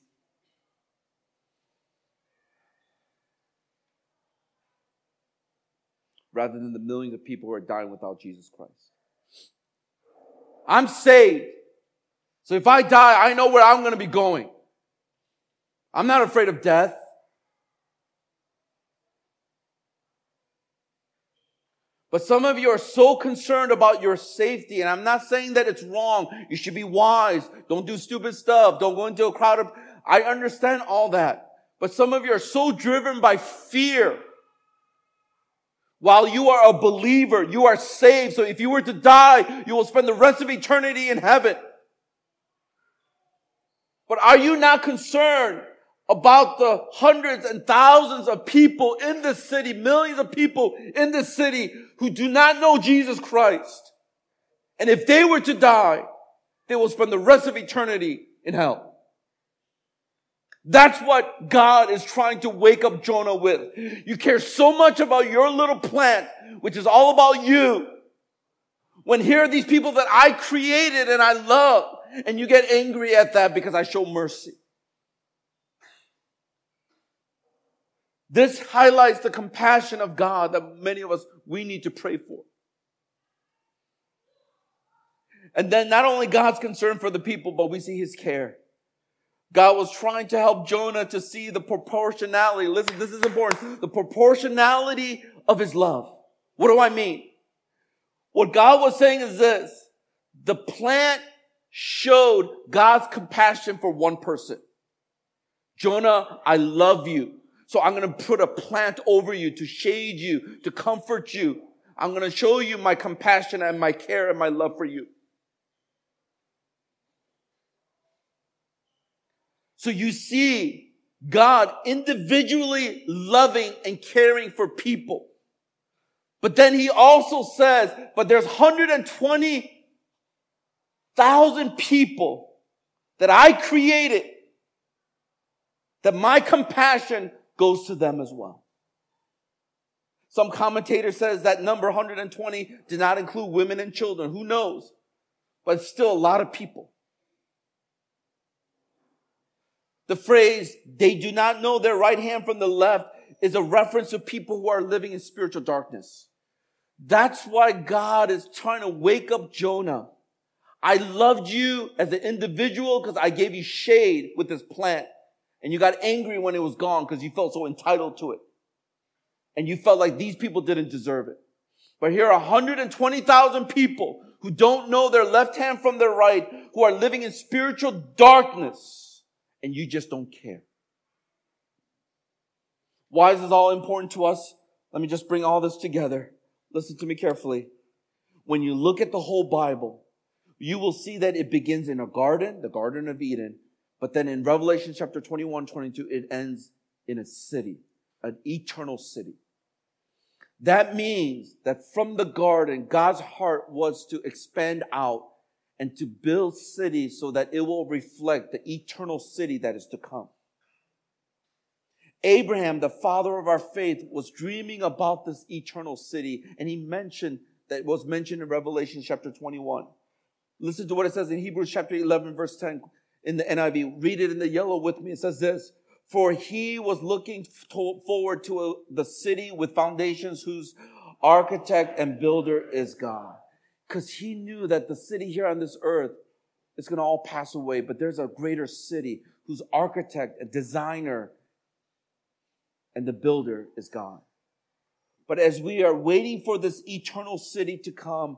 Rather than the millions of people who are dying without Jesus Christ. I'm saved. So if I die, I know where I'm going to be going. I'm not afraid of death. But some of you are so concerned about your safety, and I'm not saying that it's wrong. You should be wise. Don't do stupid stuff. Don't go into a crowd of, I understand all that. But some of you are so driven by fear. While you are a believer, you are saved. So if you were to die, you will spend the rest of eternity in heaven. But are you not concerned about the hundreds and thousands of people in this city, millions of people in this city who do not know Jesus Christ. And if they were to die, they will spend the rest of eternity in hell. That's what God is trying to wake up Jonah with. You care so much about your little plant, which is all about you. When here are these people that I created and I love, and you get angry at that because I show mercy. This highlights the compassion of God that many of us, we need to pray for. And then not only God's concern for the people, but we see his care. God was trying to help Jonah to see the proportionality. Listen, this is important. The proportionality of his love. What do I mean? What God was saying is this. The plant showed God's compassion for one person. Jonah, I love you. So I'm going to put a plant over you to shade you, to comfort you. I'm going to show you my compassion and my care and my love for you. So you see God individually loving and caring for people. But then he also says, but there's 120,000 people that I created that my compassion goes to them as well. Some commentator says that number 120 did not include women and children. Who knows? But still a lot of people. The phrase, they do not know their right hand from the left, is a reference to people who are living in spiritual darkness. That's why God is trying to wake up Jonah. I loved you as an individual because I gave you shade with this plant. And you got angry when it was gone because you felt so entitled to it. And you felt like these people didn't deserve it. But here are 120,000 people who don't know their left hand from their right, who are living in spiritual darkness and you just don't care. Why is this all important to us? Let me just bring all this together. Listen to me carefully. When you look at the whole Bible, you will see that it begins in a garden, the Garden of Eden, but then in Revelation chapter 21, 22, it ends in a city, an eternal city. That means that from the garden, God's heart was to expand out and to build cities so that it will reflect the eternal city that is to come. Abraham, the father of our faith, was dreaming about this eternal city, and he mentioned that was mentioned in Revelation chapter 21. Listen to what it says in Hebrews chapter 11, verse 10 in the NIV. Read it in the yellow with me. It says this For he was looking forward to a, the city with foundations whose architect and builder is God because he knew that the city here on this earth is going to all pass away, but there's a greater city whose architect and designer and the builder is God. But as we are waiting for this eternal city to come,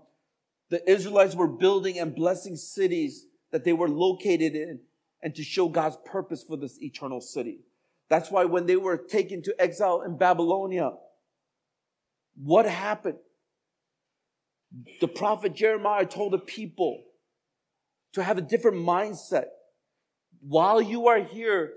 the Israelites were building and blessing cities that they were located in and to show God's purpose for this eternal city. That's why when they were taken to exile in Babylonia, what happened? The prophet Jeremiah told the people to have a different mindset. While you are here,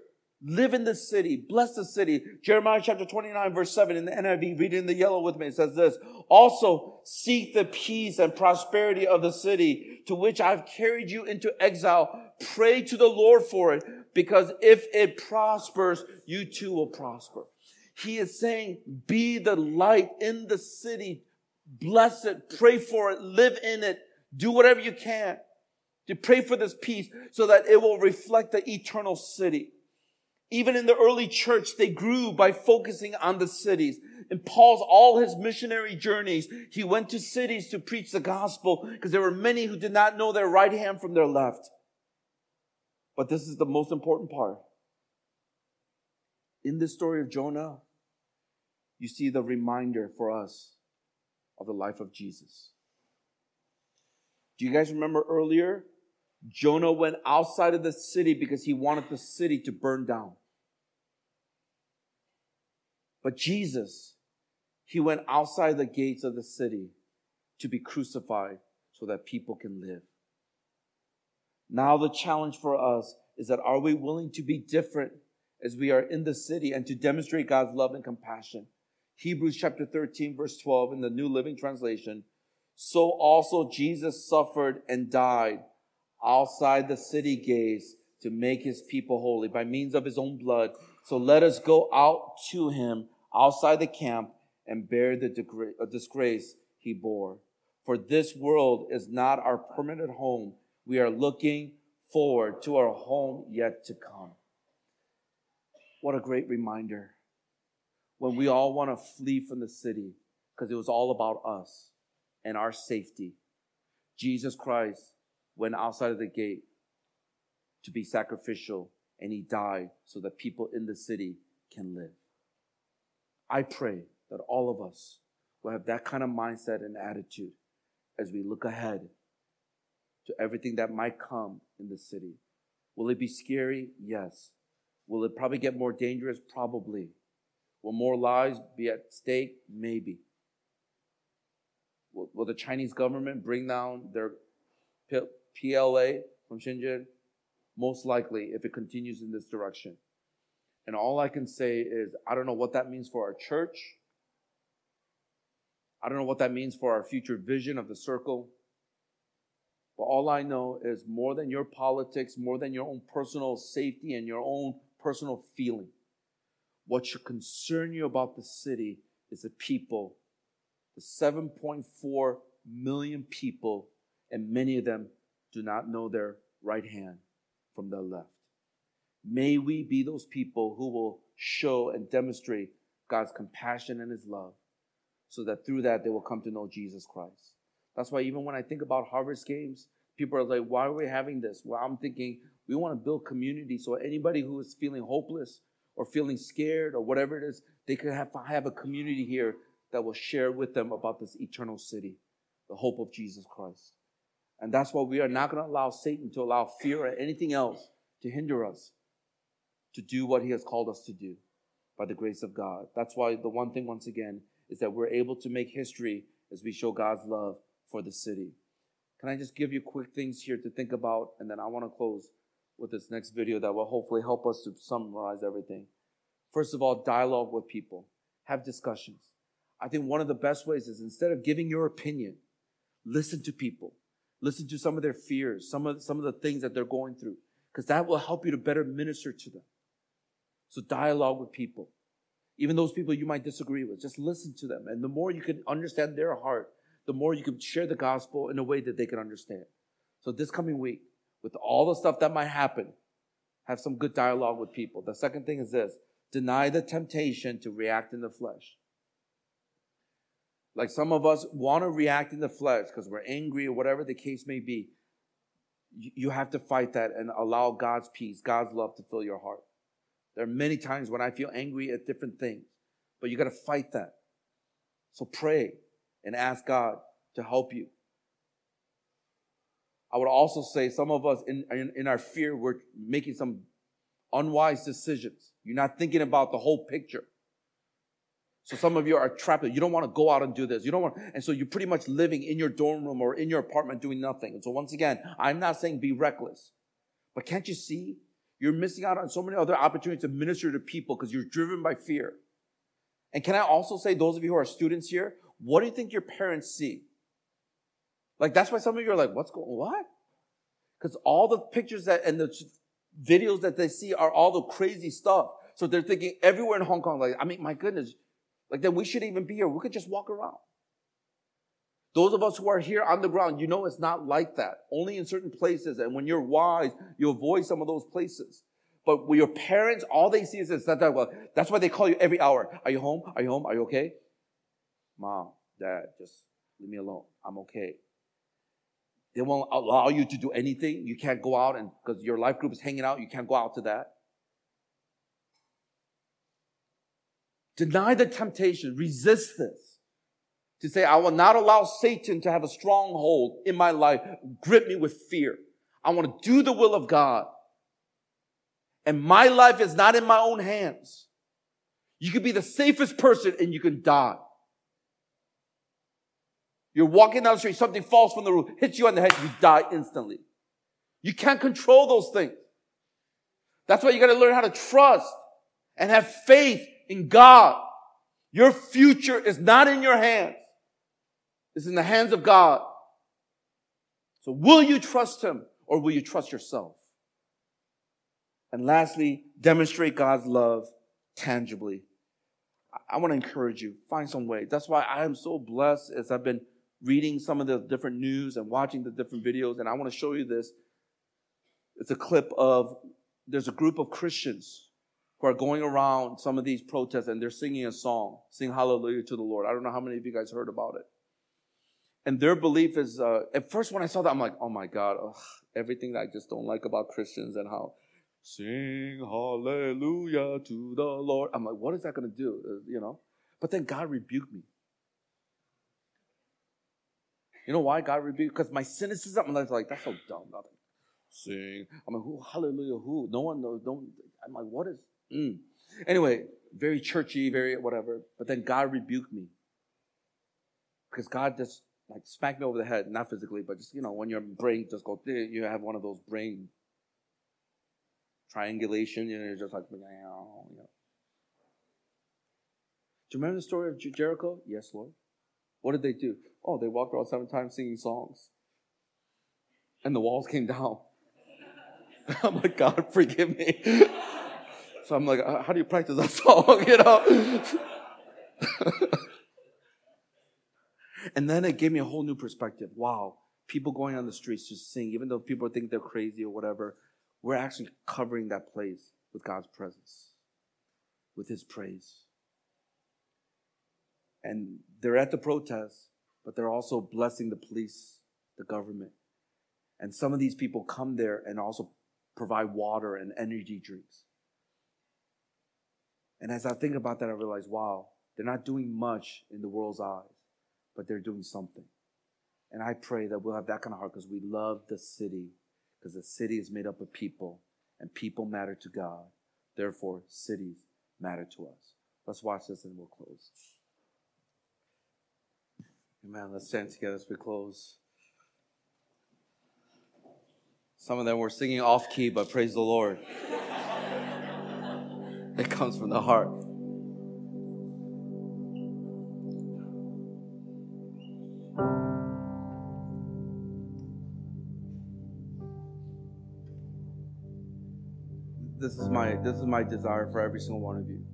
live in the city, bless the city. Jeremiah chapter 29 verse 7 in the NIV, read it in the yellow with me. It says this, also seek the peace and prosperity of the city to which I've carried you into exile. Pray to the Lord for it because if it prospers, you too will prosper. He is saying, be the light in the city bless it, pray for it, live in it, do whatever you can to pray for this peace so that it will reflect the eternal city. Even in the early church, they grew by focusing on the cities. In Paul's, all his missionary journeys, he went to cities to preach the gospel because there were many who did not know their right hand from their left. But this is the most important part. In the story of Jonah, you see the reminder for us of the life of Jesus. Do you guys remember earlier? Jonah went outside of the city because he wanted the city to burn down. But Jesus, he went outside the gates of the city to be crucified so that people can live. Now the challenge for us is that are we willing to be different as we are in the city and to demonstrate God's love and compassion? Hebrews chapter 13, verse 12 in the New Living Translation. So also Jesus suffered and died outside the city gates to make his people holy by means of his own blood. So let us go out to him outside the camp and bear the uh, disgrace he bore. For this world is not our permanent home. We are looking forward to our home yet to come. What a great reminder when we all want to flee from the city because it was all about us and our safety. Jesus Christ went outside of the gate to be sacrificial and he died so that people in the city can live. I pray that all of us will have that kind of mindset and attitude as we look ahead to everything that might come in the city. Will it be scary? Yes. Will it probably get more dangerous? Probably. Will more lives be at stake? Maybe. Will, will the Chinese government bring down their PLA from Shenzhen? Most likely, if it continues in this direction. And all I can say is, I don't know what that means for our church. I don't know what that means for our future vision of the circle. But all I know is more than your politics, more than your own personal safety and your own personal feeling, what should concern you about the city is the people, the 7.4 million people, and many of them do not know their right hand from their left. May we be those people who will show and demonstrate God's compassion and His love so that through that they will come to know Jesus Christ. That's why even when I think about harvest games, people are like, why are we having this? Well, I'm thinking we want to build community so anybody who is feeling hopeless or feeling scared or whatever it is, they could have, have a community here that will share with them about this eternal city, the hope of Jesus Christ. And that's why we are not going to allow Satan to allow fear or anything else to hinder us to do what he has called us to do by the grace of God. That's why the one thing, once again, is that we're able to make history as we show God's love for the city. Can I just give you quick things here to think about? And then I want to close with this next video that will hopefully help us to summarize everything. First of all, dialogue with people, have discussions. I think one of the best ways is instead of giving your opinion, listen to people, listen to some of their fears, some of, some of the things that they're going through, because that will help you to better minister to them. So dialogue with people. Even those people you might disagree with, just listen to them. And the more you can understand their heart, the more you can share the gospel in a way that they can understand. So this coming week, with all the stuff that might happen, have some good dialogue with people. The second thing is this deny the temptation to react in the flesh. Like some of us want to react in the flesh because we're angry or whatever the case may be. You have to fight that and allow God's peace, God's love to fill your heart. There are many times when I feel angry at different things, but you got to fight that. So pray and ask God to help you. I would also say some of us in, in, in, our fear, we're making some unwise decisions. You're not thinking about the whole picture. So some of you are trapped. You don't want to go out and do this. You don't want, and so you're pretty much living in your dorm room or in your apartment doing nothing. And so once again, I'm not saying be reckless, but can't you see you're missing out on so many other opportunities to minister to people because you're driven by fear. And can I also say, those of you who are students here, what do you think your parents see? Like, that's why some of you are like, what's going, what? Because all the pictures that, and the videos that they see are all the crazy stuff. So they're thinking everywhere in Hong Kong, like, I mean, my goodness, like then we shouldn't even be here. We could just walk around. Those of us who are here on the ground, you know it's not like that. Only in certain places. And when you're wise, you avoid some of those places. But with your parents, all they see is this, that, that, well, that's why they call you every hour. Are you home? Are you home? Are you okay? Mom, dad, just leave me alone. I'm okay. They won't allow you to do anything. You can't go out and because your life group is hanging out, you can't go out to that. Deny the temptation. Resist this to say, I will not allow Satan to have a stronghold in my life, grip me with fear. I want to do the will of God. And my life is not in my own hands. You could be the safest person and you can die. You're walking down the street, something falls from the roof, hits you on the head, you die instantly. You can't control those things. That's why you got to learn how to trust and have faith in God. Your future is not in your hands. It's in the hands of God. So will you trust Him or will you trust yourself? And lastly, demonstrate God's love tangibly. I want to encourage you, find some way. That's why I am so blessed as I've been reading some of the different news and watching the different videos. And I want to show you this. It's a clip of there's a group of Christians who are going around some of these protests and they're singing a song, sing hallelujah to the Lord. I don't know how many of you guys heard about it. And their belief is, uh, at first when I saw that, I'm like, oh my God, ugh, everything that I just don't like about Christians and how sing hallelujah to the Lord. I'm like, what is that going to do? Uh, you know? But then God rebuked me. You know why God rebuked? Because my cynicism, I'm like, that's so dumb. Nothing. Sing. I'm like, who, hallelujah, who? No one knows. Don't. I'm like, what is? Mm. Anyway, very churchy, very whatever. But then God rebuked me. Because God just like smacked me over the head, not physically, but just, you know, when your brain just goes, you have one of those brain triangulation, you know, you're just like, you know. Do you remember the story of Jericho? Yes, Lord. What did they do? Oh, they walked around seven times singing songs. And the walls came down. <laughs> I'm like, God, forgive me. <laughs> so I'm like, uh, how do you practice that <laughs> song? You know? <laughs> and then it gave me a whole new perspective. Wow, people going on the streets to sing, even though people think they're crazy or whatever, we're actually covering that place with God's presence, with His praise. And they're at the protest, but they're also blessing the police, the government. And some of these people come there and also provide water and energy drinks. And as I think about that, I realize, wow, they're not doing much in the world's eyes, but they're doing something. And I pray that we'll have that kind of heart because we love the city, because the city is made up of people, and people matter to God. Therefore, cities matter to us. Let's watch this and we'll close. Amen. Let's stand together as we close. Some of them were singing off key, but praise the Lord. It comes from the heart. This is my this is my desire for every single one of you.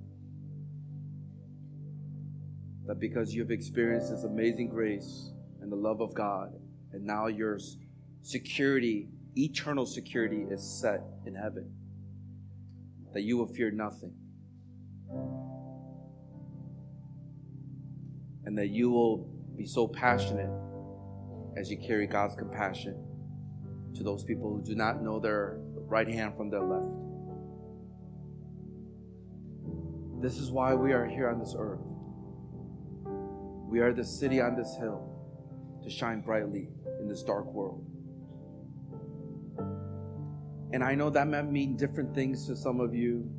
That because you've experienced this amazing grace and the love of God, and now your security eternal security is set in heaven. That you will fear nothing. And that you will be so passionate as you carry God's compassion to those people who do not know their right hand from their left. This is why we are here on this earth. We are the city on this hill to shine brightly in this dark world. And I know that might mean different things to some of you.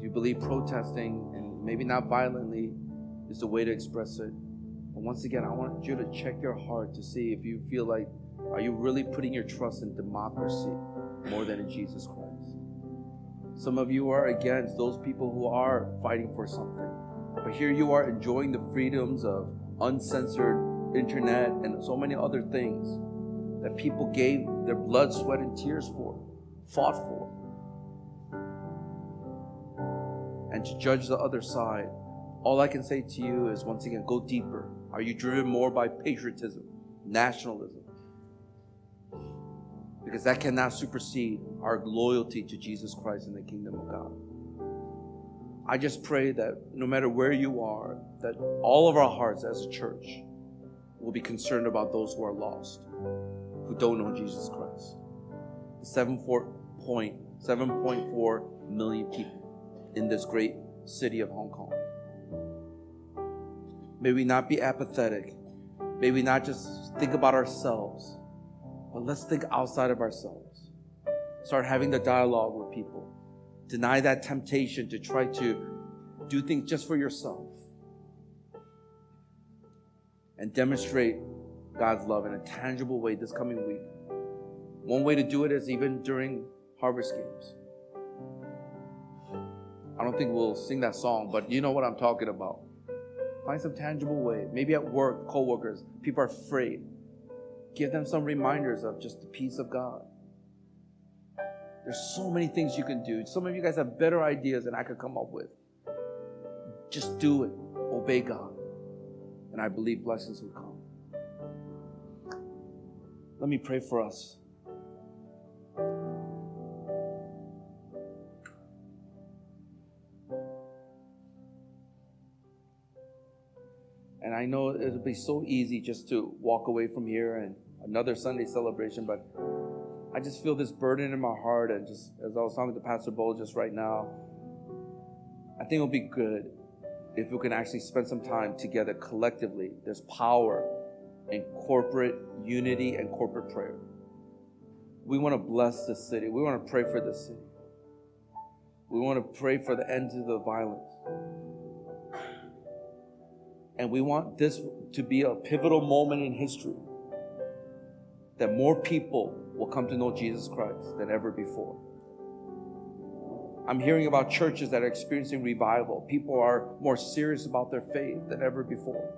You believe protesting and maybe not violently is the way to express it. But once again, I want you to check your heart to see if you feel like, are you really putting your trust in democracy more than in Jesus Christ? Some of you are against those people who are fighting for something. But here you are enjoying the freedoms of uncensored internet and so many other things that people gave their blood, sweat, and tears for, fought for. And to judge the other side, all I can say to you is once again, go deeper. Are you driven more by patriotism, nationalism? Because that cannot supersede our loyalty to Jesus Christ and the kingdom of God. I just pray that no matter where you are, that all of our hearts as a church will be concerned about those who are lost who don't know Jesus Christ. 7.4 million people in this great city of Hong Kong. May we not be apathetic. May we not just think about ourselves, but let's think outside of ourselves. Start having the dialogue with people. Deny that temptation to try to do things just for yourself. And demonstrate God's love in a tangible way this coming week. One way to do it is even during harvest games. I don't think we'll sing that song, but you know what I'm talking about. Find some tangible way. Maybe at work, coworkers, people are afraid. Give them some reminders of just the peace of God. There's so many things you can do. Some of you guys have better ideas than I could come up with. Just do it. Obey God. And I believe blessings will come. Let me pray for us. And I know it'll be so easy just to walk away from here and another Sunday celebration, but I just feel this burden in my heart. And just as I was talking to Pastor Bo just right now, I think it'll be good if we can actually spend some time together collectively. There's power in corporate unity and corporate prayer. We want to bless the city. We want to pray for the city. We want to pray for the end to the violence. And we want this to be a pivotal moment in history that more people will come to know Jesus Christ than ever before. I'm hearing about churches that are experiencing revival. People are more serious about their faith than ever before.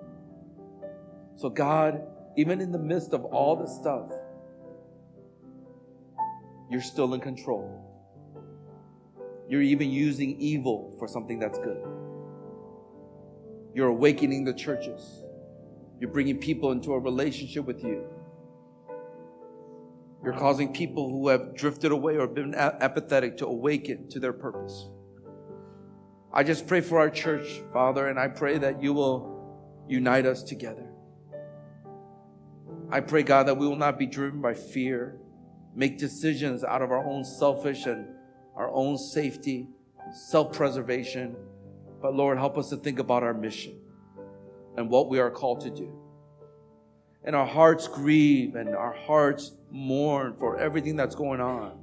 So, God, even in the midst of all this stuff, you're still in control. You're even using evil for something that's good. You're awakening the churches. You're bringing people into a relationship with you. You're causing people who have drifted away or been apathetic to awaken to their purpose. I just pray for our church, Father, and I pray that you will unite us together. I pray, God, that we will not be driven by fear, make decisions out of our own selfish and our own safety, self preservation. But Lord, help us to think about our mission and what we are called to do. And our hearts grieve and our hearts mourn for everything that's going on.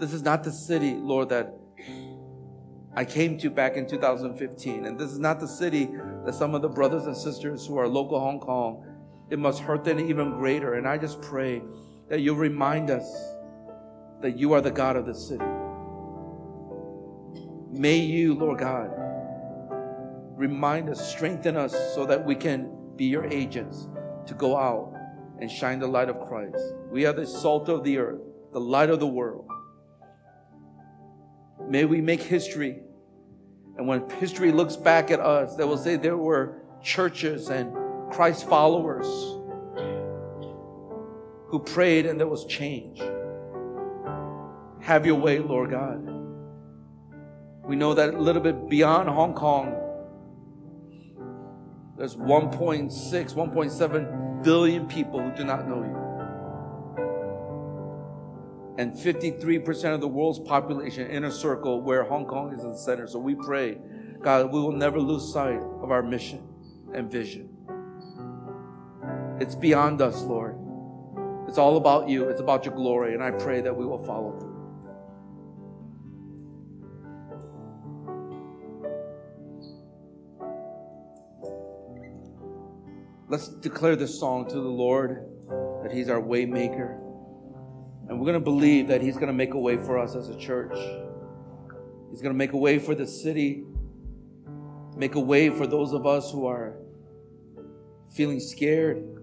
This is not the city, Lord, that I came to back in 2015. And this is not the city that some of the brothers and sisters who are local Hong Kong, it must hurt them even greater. And I just pray that you remind us that you are the God of the city. May you, Lord God, remind us, strengthen us so that we can be your agents to go out and shine the light of Christ. We are the salt of the earth, the light of the world. May we make history. And when history looks back at us, they will say there were churches and Christ followers who prayed and there was change. Have your way, Lord God. We know that a little bit beyond Hong Kong, there's 1.6, 1.7 billion people who do not know you and 53% of the world's population in a circle where Hong Kong is in the center. So we pray, God, we will never lose sight of our mission and vision. It's beyond us, Lord. It's all about you, it's about your glory, and I pray that we will follow through. Let's declare this song to the Lord that He's our waymaker. And we're going to believe that He's going to make a way for us as a church. He's going to make a way for the city, make a way for those of us who are feeling scared,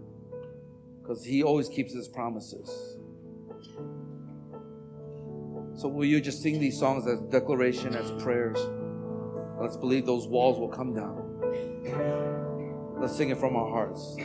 because He always keeps His promises. So, will you just sing these songs as declaration, as prayers? Let's believe those walls will come down. Let's sing it from our hearts.